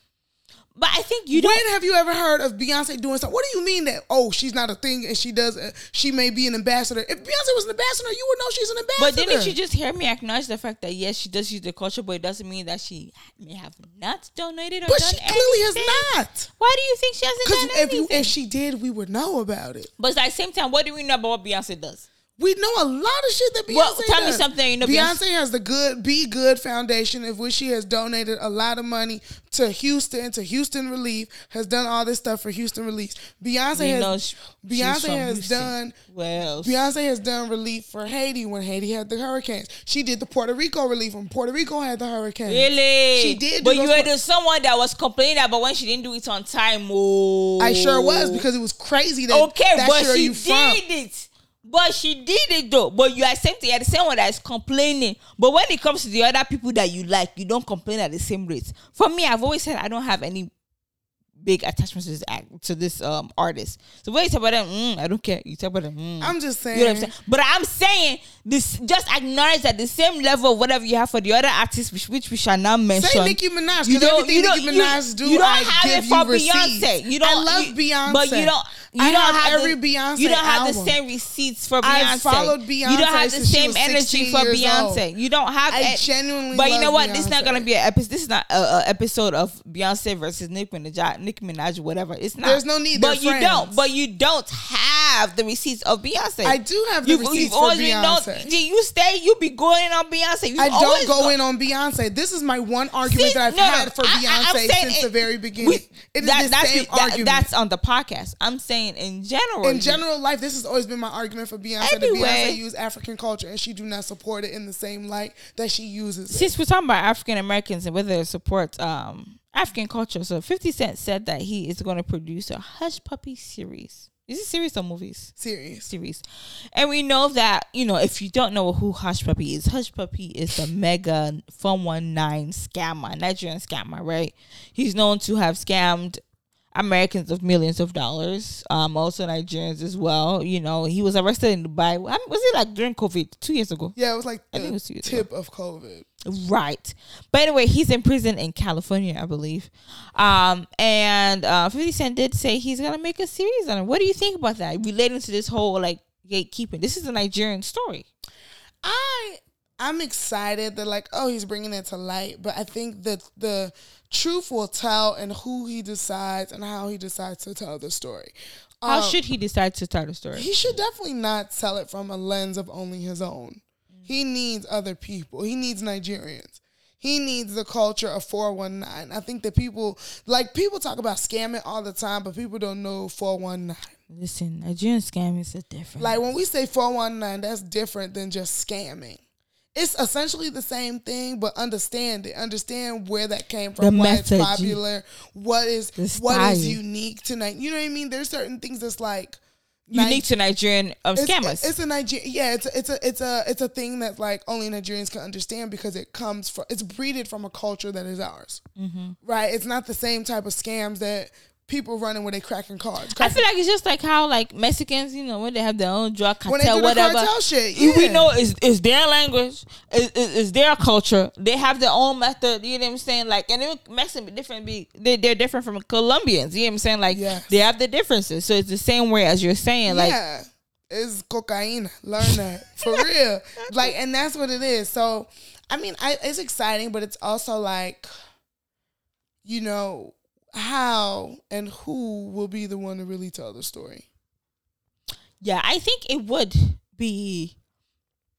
But I think you don't when have you ever heard of Beyonce doing something? What do you mean that? Oh, she's not a thing, and she does. Uh, she may be an ambassador. If Beyonce was an ambassador, you would know she's an ambassador. But didn't you just hear me acknowledge the fact that yes, she does use the culture, but it doesn't mean that she may have not donated or But done she clearly has not. Why do you think she hasn't done if you, anything? if she did, we would know about it. but at the same time, what do we know about what Beyonce does? We know a lot of shit that Beyonce Well, tell me something you know Beyonce has the good BeyGOOD Foundation, of which she has donated a lot of money to Houston, to Houston Relief, has done all this stuff for Houston Relief. Beyonce We has sh- she's Beyonce has Houston. done Well, Beyonce has done relief for Haiti when Haiti had the hurricanes. She did the Puerto Rico relief when Puerto Rico had the hurricane. really, She did But you the someone that was complaining about when she didn't do it on time. Oh, I sure was because it was crazy that okay, that's but she did from. it. But she did it though. But you are same thing. You're the same one that is complaining. But when it comes to the other people that you like, you don't complain at the same rate. For me, I've always said I don't have any big attachment to this act to this um artist. So when you talk about them, mm, I don't care. You talk about them. Mm. I'm just saying. You know what I'm saying? But I'm saying this. Just acknowledge that the same level of whatever you have for the other artists, which, which we shall not mention. Say Nicki Minaj. You don't. You don't. Nicki You, do, you don't I have it for. Beyonce. You don't. I love you- Beyonce. but you don't. You I don't have every the, Beyonce You don't have the same receipts for Beyonce. I've followed You don't have the same energy for years old. Beyonce. You don't have. I it. genuinely But you know what? This is not gonna be an episode. This is not a, a episode of Beyonce versus Nicki Minaj, Nicki Minaj, whatever. It's not. There's no need. But you don't. But you don't have the receipts of Beyonce. I do have the You've, receipts for been known. You stay. You be going on Beyonce. You I don't go in on Beyonce. This is my one argument See, that I've no, had for I- Beyonce since it- the very beginning. We- it is that- the that's same that- argument. that's on the podcast. I'm saying in general. in general life, this has always been my argument for Beyonce. Anyway. That Beyonce use African culture and she do not support it in the same light that she uses it. since we're talking about African Americans and whether it supports um, African culture, so Fifty Cent said that he is going to produce a Hushpuppi series. Is it series or movies? Series. Series, and we know that you know if you don't know who Hushpuppi is, Hushpuppi is the mega four one nine scammer, Nigerian scammer, right? He's known to have scammed Americans of millions of dollars, um, also Nigerians as well. You know, he was arrested in Dubai. Was it like during COVID two years ago? Yeah, it was like I think it was two years tip of COVID. Right. But anyway, he's in prison in California, I believe. Um, and uh, 50 Cent did say he's going to make a series on it. What do you think about that? Relating to this whole like gatekeeping. This is a Nigerian story. I I'm excited that like oh he's bringing it to light, but I think that the truth will tell and who he decides and how he decides to tell the story. How Um, should he decide to tell the story? he should definitely not tell it from a lens of only his own. He needs other people. He needs Nigerians. He needs the culture of 419. I think that people like people talk about scamming all the time, but people don't know 419. Listen, Nigerian scam is a different. Like when we say 419, that's different than just scamming. It's essentially the same thing, but understand it. Understand where that came from, The why message. it's popular, What is what is unique tonight. You know what I mean? There's certain things that's like unique to Nigerian um, it's, scammers. It's a Niger- yeah, it's a, it's a it's a it's a thing that like only Nigerians can understand because it comes from it's breeded from a culture that is ours, Mm-hmm. right? It's not the same type of scams that people running when they cracking cards. I feel like it's just like how like Mexicans, you know, when they have their own drug cartel, when they do the whatever. cartel shit, We know it's, it's their language, it's, it's their culture. They have their own method. You know what I'm saying? Like, and it them different. Be they they're different from Colombians. You know what I'm saying? Like, Yes. they have the differences. So it's the same way as you're saying. Like, yeah, it's cocaine. Learn that for [laughs] real. Like, and that's what it is. So, I mean, I, it's exciting, but it's also like, you know, how and who will be the one to really tell the story. yeah, I think it would be.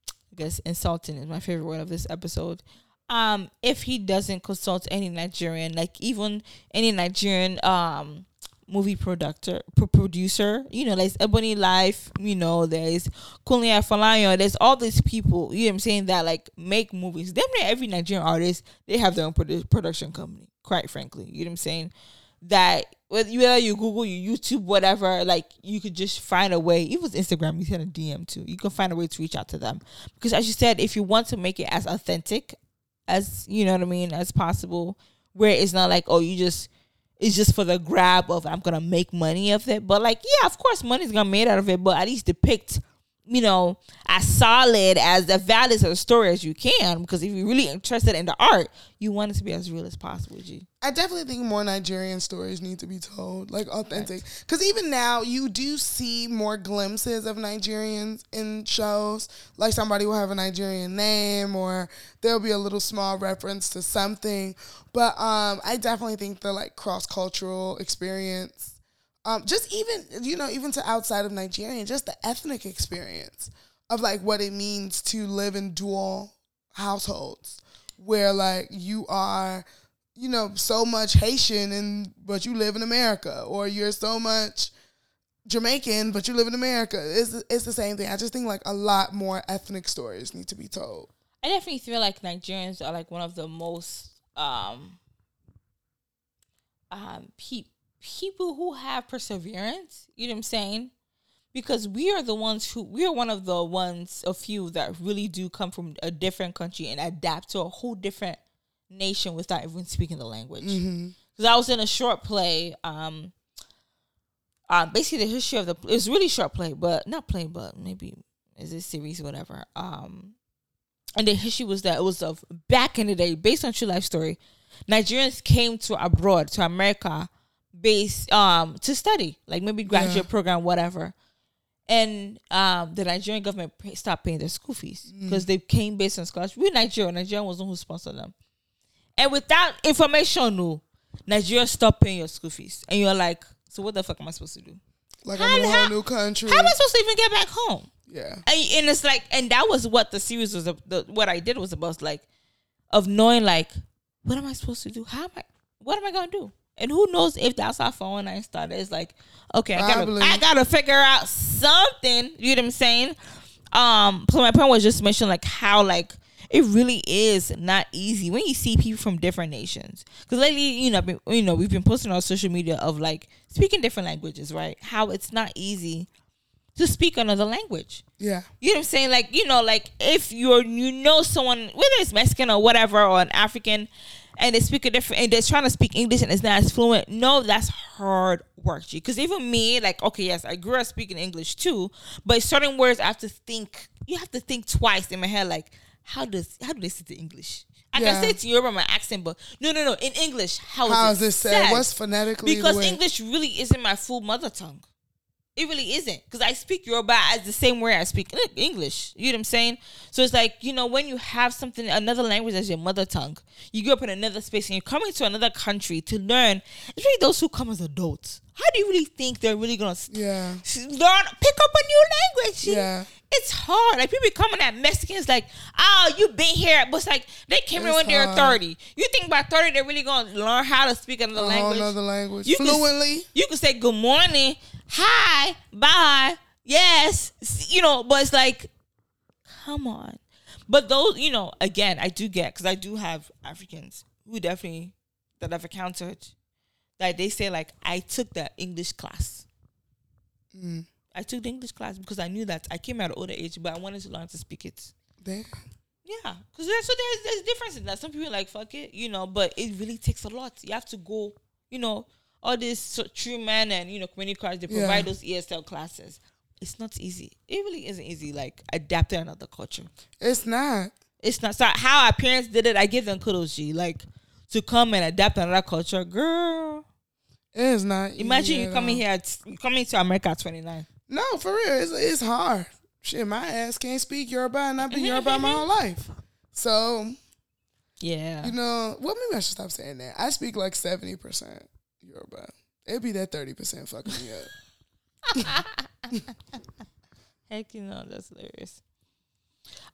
I guess insulting is my favorite word of this episode. Um, if he doesn't consult any Nigerian, like even any Nigerian um movie producer, pro- producer, you know, there's Ebony Life, you know, there's Kunle Afolayan, there's all these people, you know I'm saying, that like make movies. Them every Nigerian artist, they have their own produ- production company, quite frankly. You know what I'm saying? That whether you Google, you YouTube, whatever, like you could just find a way. Even with Instagram, you send a DM too. You can find a way to reach out to them because, as you said, if you want to make it as authentic as you know what I mean as possible, where it's not like oh you just it's just for the grab of I'm gonna make money of it, but like yeah, of course money's gonna made out of it, but at least depict you know as solid as the valid as a story as you can because if you're really interested in the art, you want it to be as real as possible. G. I definitely think more Nigerian stories need to be told, like authentic. Because even now, you do see more glimpses of Nigerians in shows. Like somebody will have a Nigerian name, or there'll be a little small reference to something. But um, I definitely think the like cross cultural experience, um, just even you know even to outside of Nigeria, just the ethnic experience of like what it means to live in dual households, where like you are you know, so much Haitian and but you live in America, or you're so much Jamaican but you live in America. It's it's the same thing. I just think like a lot more ethnic stories need to be told. I definitely feel like Nigerians are like one of the most um um people who have perseverance. You know what I'm saying? Because we are the ones who we are one of the ones a few that really do come from a different country and adapt to a whole different nation without even speaking the language. because I was in a short play. Um, uh, basically the history of the it's really short play, but not play, but maybe is it series whatever. Um, and the history was that it was of back in the day, based on true life story. Nigerians came to abroad to America, based um to study, like maybe graduate Yeah. program, whatever. And um, the Nigerian government pay, stopped paying their school fees because they came based on scholarship. We Nigeria, Nigeria was the one who sponsored them. And without information, no, Nigeria stopped paying your school fees. And you're like, so what the fuck am I supposed to do? Like I'm in a whole new country. How am I supposed to even get back home? yeah. And, and it's like, and that was what the series was. The, what I did was about like, of knowing like, what am I supposed to do? How am I? What am I gonna do? And who knows if that's how phone nine started? It's like, okay, I gotta, Probably. I gotta figure out something. You know what I'm saying? Um, so my point was just mentioning like how like it really is not easy when you see people from different nations. Because lately, you know, been, you know, we've been posting on social media of like speaking different languages, right? How it's not easy to speak another language. Yeah. You know what I'm saying? Like, you know, like if you're you know someone, whether it's Mexican or whatever, or an African, and they speak a different and they're trying to speak English and it's not as fluent, no, that's hard work, G. Because even me, like, okay, yes, I grew up speaking English too, but certain words I have to think you have to think twice in my head, like, how does how do they say the English? I Yeah. can say it to Yoruba my accent, but no, no, no. In English, how is How it is this said? What's phonetically because way? English really isn't my full mother tongue. It really isn't because I speak Yoruba as the same way I speak English. You know what I'm saying? So it's like you know when you have something another language as your mother tongue, you grew up in another space and you're coming to another country to learn. Especially those who come as adults. How do you really think they're really gonna Yeah. learn pick up a new language? Yeah. It's hard. Like people coming at Mexicans like, oh, you've been here, but it's like they came here when they're thirty. You think by thirty they're really gonna learn how to speak another whole language? Another language. You can- Fluently. you could say good morning, hi, bye, yes, you know, but it's like, come on. But those, you know, again, I do get because I do have Africans who definitely that I've encountered that they say like I took the English class. Mm. I took the English class because I knew that I came at an older age, but I wanted to learn to speak it. Damn. Yeah, because there's so there's there's difference in that. Some people are like fuck it, you know, but it really takes a lot. You have to go, you know, all this so, true men and you know community college they Yeah. provide those ESL classes. It's not easy. It really isn't easy. Like adapting another culture. It's not. It's not. So how our parents did it, I give them kudos. G like to come and adapt another culture, girl. It is not. Imagine you coming here, at, coming to America at twenty nine. No, for real. It's, it's hard. Shit, my ass can't speak Yoruba and I've been mm-hmm, Yoruba my mm-hmm. whole life. So, Yeah. you know, well, maybe I should stop saying that. I speak like 70% Yoruba. It'd be that 30% fucking me up. [laughs] Heck, you know that's hilarious.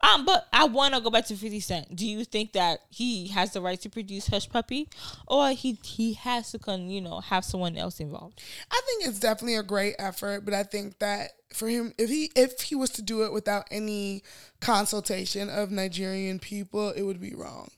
Um, but I want to go back to Fifty Cent. Do you think that he has the right to produce Hushpuppi, or he he has to con you know have someone else involved? I think it's definitely a great effort, but I think that for him, if he if he was to do it without any consultation of Nigerian people, it would be wrong.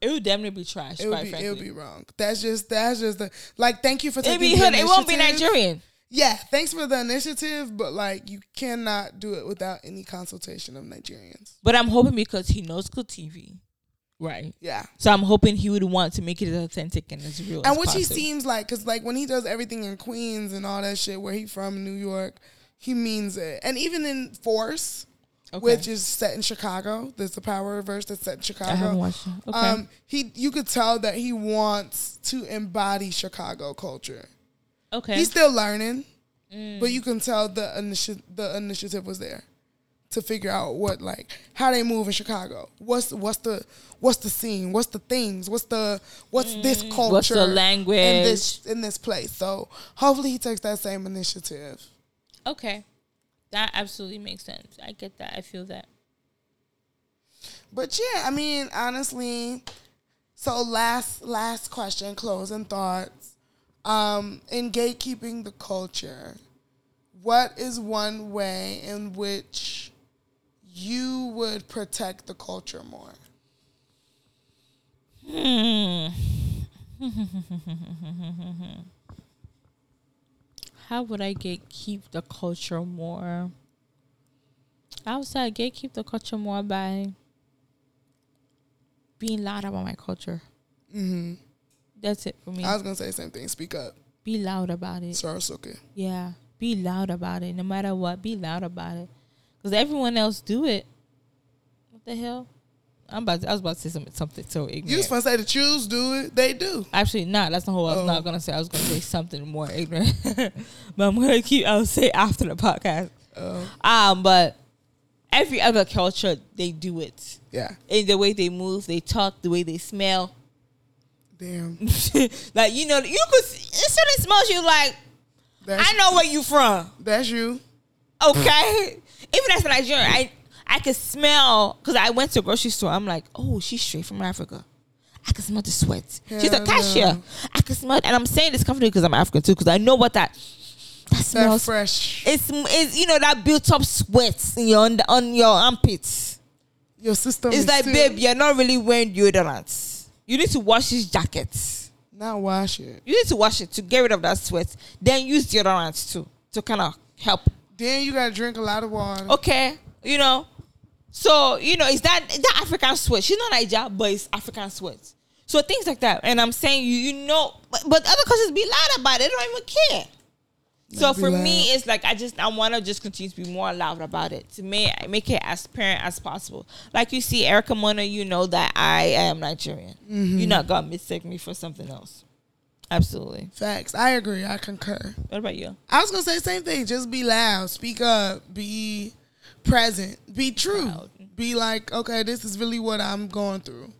It would definitely be trash. It would be it would be wrong. That's just that's just the like. Thank you for It'd taking be the hood. It won't be. Nigerian. Yeah, thanks for the initiative, but like you cannot do it without any consultation of Nigerians. But I'm hoping because he knows good TV, right? Yeah. So I'm hoping he would want to make it as authentic and as real. And as which he seems like, cause like when he does everything in Queens and all that shit, where he from New York, he means it. And even in Force, Okay. which is set in Chicago, there's the Powerverse that's set in Chicago. I haven't watched it. Okay. Um, he you could tell that he wants to embody Chicago culture. okay. He's still learning, Mm. but you can tell the initiative the initiative was there to figure out what like how they move in Chicago. What's what's the what's the scene? What's the things? What's the what's this culture? Mm. What's the language? in this in this place? So hopefully he takes that same initiative. okay. That absolutely makes sense. I get that. I feel that. But yeah, I mean honestly, so last last question, closing thoughts. Um, in gatekeeping the culture, what is one way in which you would protect the culture more? Hmm. [laughs] How would I get keep the culture more? I would say I gatekeep the culture more by being loud about my culture. Mm-hmm. That's it for me. I was gonna say the same thing. Speak up. be loud about it. Sarasuke. Yeah, be loud about it. No matter what, be loud about it. Because everyone else do it. What the hell? I'm about. To, I was about to say something, something so ignorant. You was supposed to say the Jews do it. They do. Actually, not. That's not what I was Oh. not gonna say. I was gonna say something more ignorant, [laughs] but I'm gonna keep. I'll say after the podcast. Oh, Um, but every other culture they do it yeah. in the way they move, they talk, the way they smell. Damn. [laughs] like you know, you could as soon as it smells, you like That's, I know where you from. That's you. Okay, even as a Nigerian, I I could smell because I went to a grocery store. I'm like, oh, she's straight from Africa. I can smell the sweat. She's a cashier. no. I can smell it, and I'm saying this comfortably because I'm African too. Because I know what that that That smells. fresh. It's, it's you know that built up sweat in your on, the, on your armpits. Your system. It's is like, babe, you're not really wearing deodorant. You need to wash this jacket. Not wash it. You need to wash it to get rid of that sweat. Then use deodorant too to kind of help. Then you gotta drink a lot of water. Okay, you know. So you know, is that that African sweat? She's not Niger, but it's African sweat. So things like that. And I'm saying you, you know, but, but other countries be loud about it. They don't even care. So for loud. me, it's like I just I want to just continue to be more loud about it to make make it as apparent as possible. Like you see, Erica Mona, you know that I am Nigerian. Mm-hmm. You're not gonna mistake me for something else. Absolutely. Facts. I agree. I concur. What about you? I was gonna say the same thing. Just be loud. Speak up. Be present. Be true. Proud. Be like, okay, this is really what I'm going through.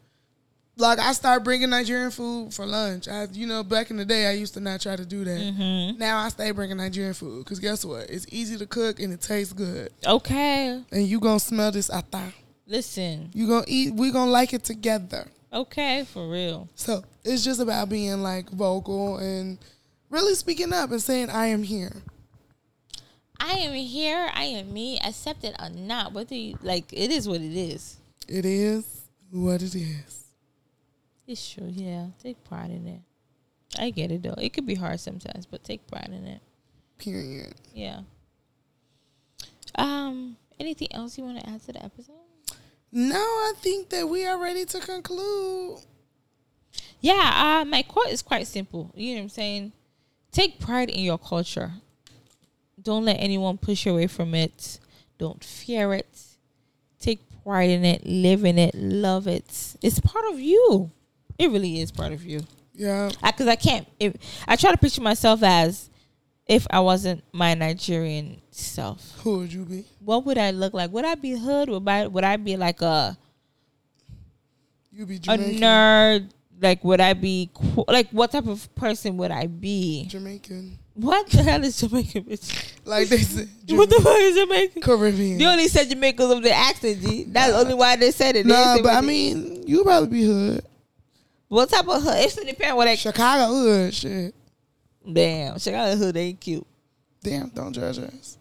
Like I started bringing Nigerian food for lunch. I, you know, back in the day, I used to not try to do that. Mm-hmm. Now I stay bringing Nigerian food because guess what? It's easy to cook and it tastes good. Okay. And you gonna smell this ata. Listen. You gonna eat. We gonna like it together. Okay, for real. So it's just about being like vocal and really speaking up and saying, "I am here." I am here. I am me. Accept it or not. Whether you like, it is what it is. It is what it is. It's true. Yeah, take pride in it. I get it though. It could be hard sometimes, but take pride in it. Period. Yeah. Um. Anything else you want to add to the episode? No, I think that we are ready to conclude. Yeah. Uh, my quote is quite simple. You know what I'm saying? Take pride in your culture. Don't let anyone push you away from it. Don't fear it. Take pride in it. Live in it. Love it. It's part of you. It really is part of you. Yeah. because I, can't. If, I try to picture myself as if I wasn't my Nigerian self. Who would you be? What would I look like? Would I be hood? Would I would I be like a You be a nerd? Like would I be like what type of person would I be? Jamaican. What the hell is Jamaican? Bitch? Like they said. [laughs] What the fuck is Jamaican? Caribbean. They only said Jamaica because of the accent. G. That's only why they said it. They nah, but I mean, you probably be hood. what type of hood? It's depend what I. Chicago hood. Shit. Damn, Chicago hood ain't cute. Damn, don't judge us.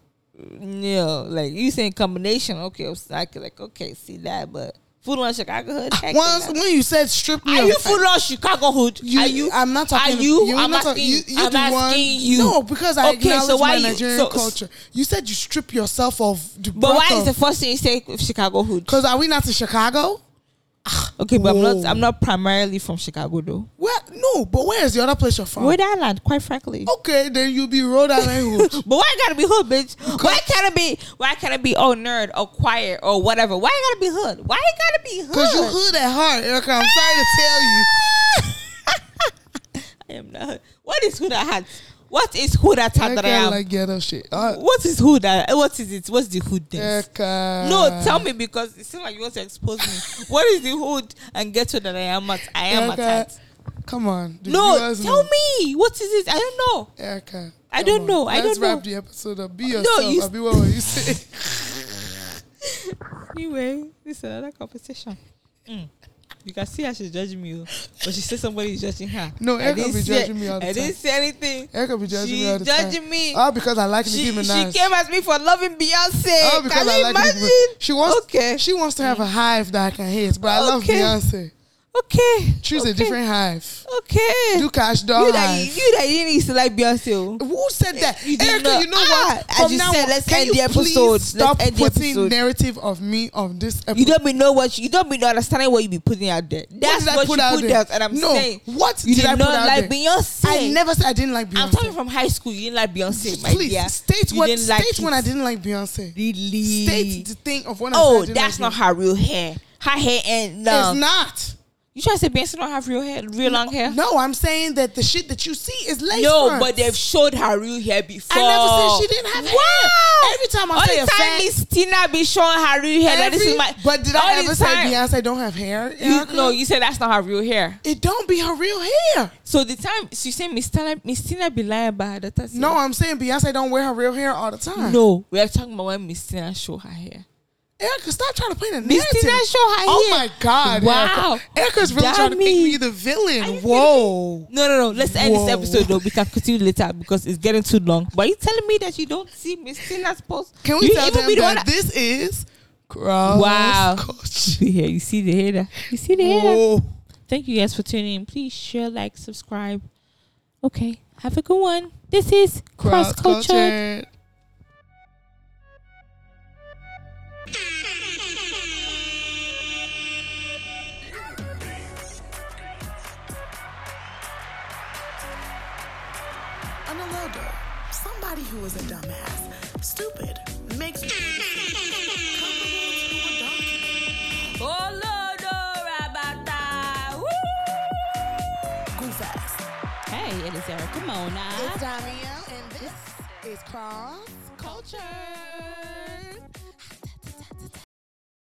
No, like you saying combination. Okay, I was like, like okay, see that, but food on Chicago hood. heck Once when you said strip me Are you food on Chicago hood? You, are you? I'm not talking. Are you? You're I'm not asking. you, you I'm asking one. you. No, because I Okay, so acknowledge why my you- Nigerian so- culture. You said you strip yourself of the But why is the first thing you say Chicago hood? Because are we not in Chicago? [sighs] Okay, but I'm not. I'm not primarily from Chicago though. Where? No, but where is the other place you're from? Rhode Island, quite frankly. Okay, then you'll be Rhode Island hood. [laughs] But why gotta be hood, bitch? Why can't it be? Why can't it be oh nerd or quiet or whatever? Why gotta be hood? Why gotta be hood? Cause you hood at heart, Erica. I'm sorry to tell you. [laughs] I am not. What is hood at heart? What is hood at heart that I am? like ghetto shit. Uh, what is hood? At, what is it? What's the hood dance? No, tell me because it seems like you want to expose me. [laughs] what is the hood and get to that I am at? I am Erica, at. Come on. No, tell know. me. What is it? I don't know. Erica. I don't on. know. I Let's don't know. wrap the episode up. Be No, yourself. you- I'll be what you say. [laughs] Anyway, this is another conversation. Mm. You can see how she's judging me, oh. but she said somebody is judging her. No, I Erica didn't be judging me all the I time. didn't say anything. Erica be judging She me all the time. judging me. Oh, because I like Nicki Minaj. she came at me for loving Beyonce. Oh, because Can I you like Nicki imagine? Minaj. She wants Okay. she wants to have a hive that I can hit, but I love Okay. Beyonce. Okay. Choose okay. a different hive. Okay. Do cash doll you that you, you that you didn't to like Beyonce. oh. Who said that? You Erica, not. you know Ah, what? as From you now said, let's can end the episode. Let's Stop end putting episode. narrative of me of this episode. You don't be know what you, you don't be understanding what you be putting out there. That's I what, put you out put there? out, and I'm No. saying What you did did I put not out like there? Beyonce. I never said I didn't like Beyonce. I'm talking from high school. You didn't like Beyonce, my Please dear. state you what didn't like state when. I didn't like Beyonce. Really? State the thing of when I Oh, said I didn't that's not her real hair. Her hair ain't no. It's not. You trying to say Beyonce don't have real hair, real long hair? No, I'm saying that the shit that you see is lace No, fronts. but they've showed her real hair before. I never said she didn't have wow. hair. Every time I all say the a time fan, Miss Tina be showing her real hair. that this is my. but did all I the ever say time- Beyonce don't have hair? You, Erica? no, you said that's not her real hair. it don't be her real hair. So the time she said Miss Tina, Miss Tina be lying about her daughter. No, I'm saying Beyonce don't wear her real hair all the time. no, we are talking about when Miss Tina show her hair. Erica, stop trying to a Miss narrative. Tina show her Oh my God! Wow. Erica. Erica's really Damn trying to make me. the villain. Whoa. No, no, no. Let's end Whoa. this episode though. We can continue later because it's getting too long. But you telling me that you don't see Miss Tina's post? Can we you tell even them be the that this is cross Wow. culture? [laughs] Here, you see the hater. You see the hater. Whoa. Thank you guys for tuning in. Please share, like, subscribe. Okay, have a good one. This is Cross Culture. culture. Who is a dumbass, stupid, makes you comparable to a donkey. Oh Lord, Rabata. Goof ass. Hey, it is Erica Mona. It's Danielle, and this is Cross Culture.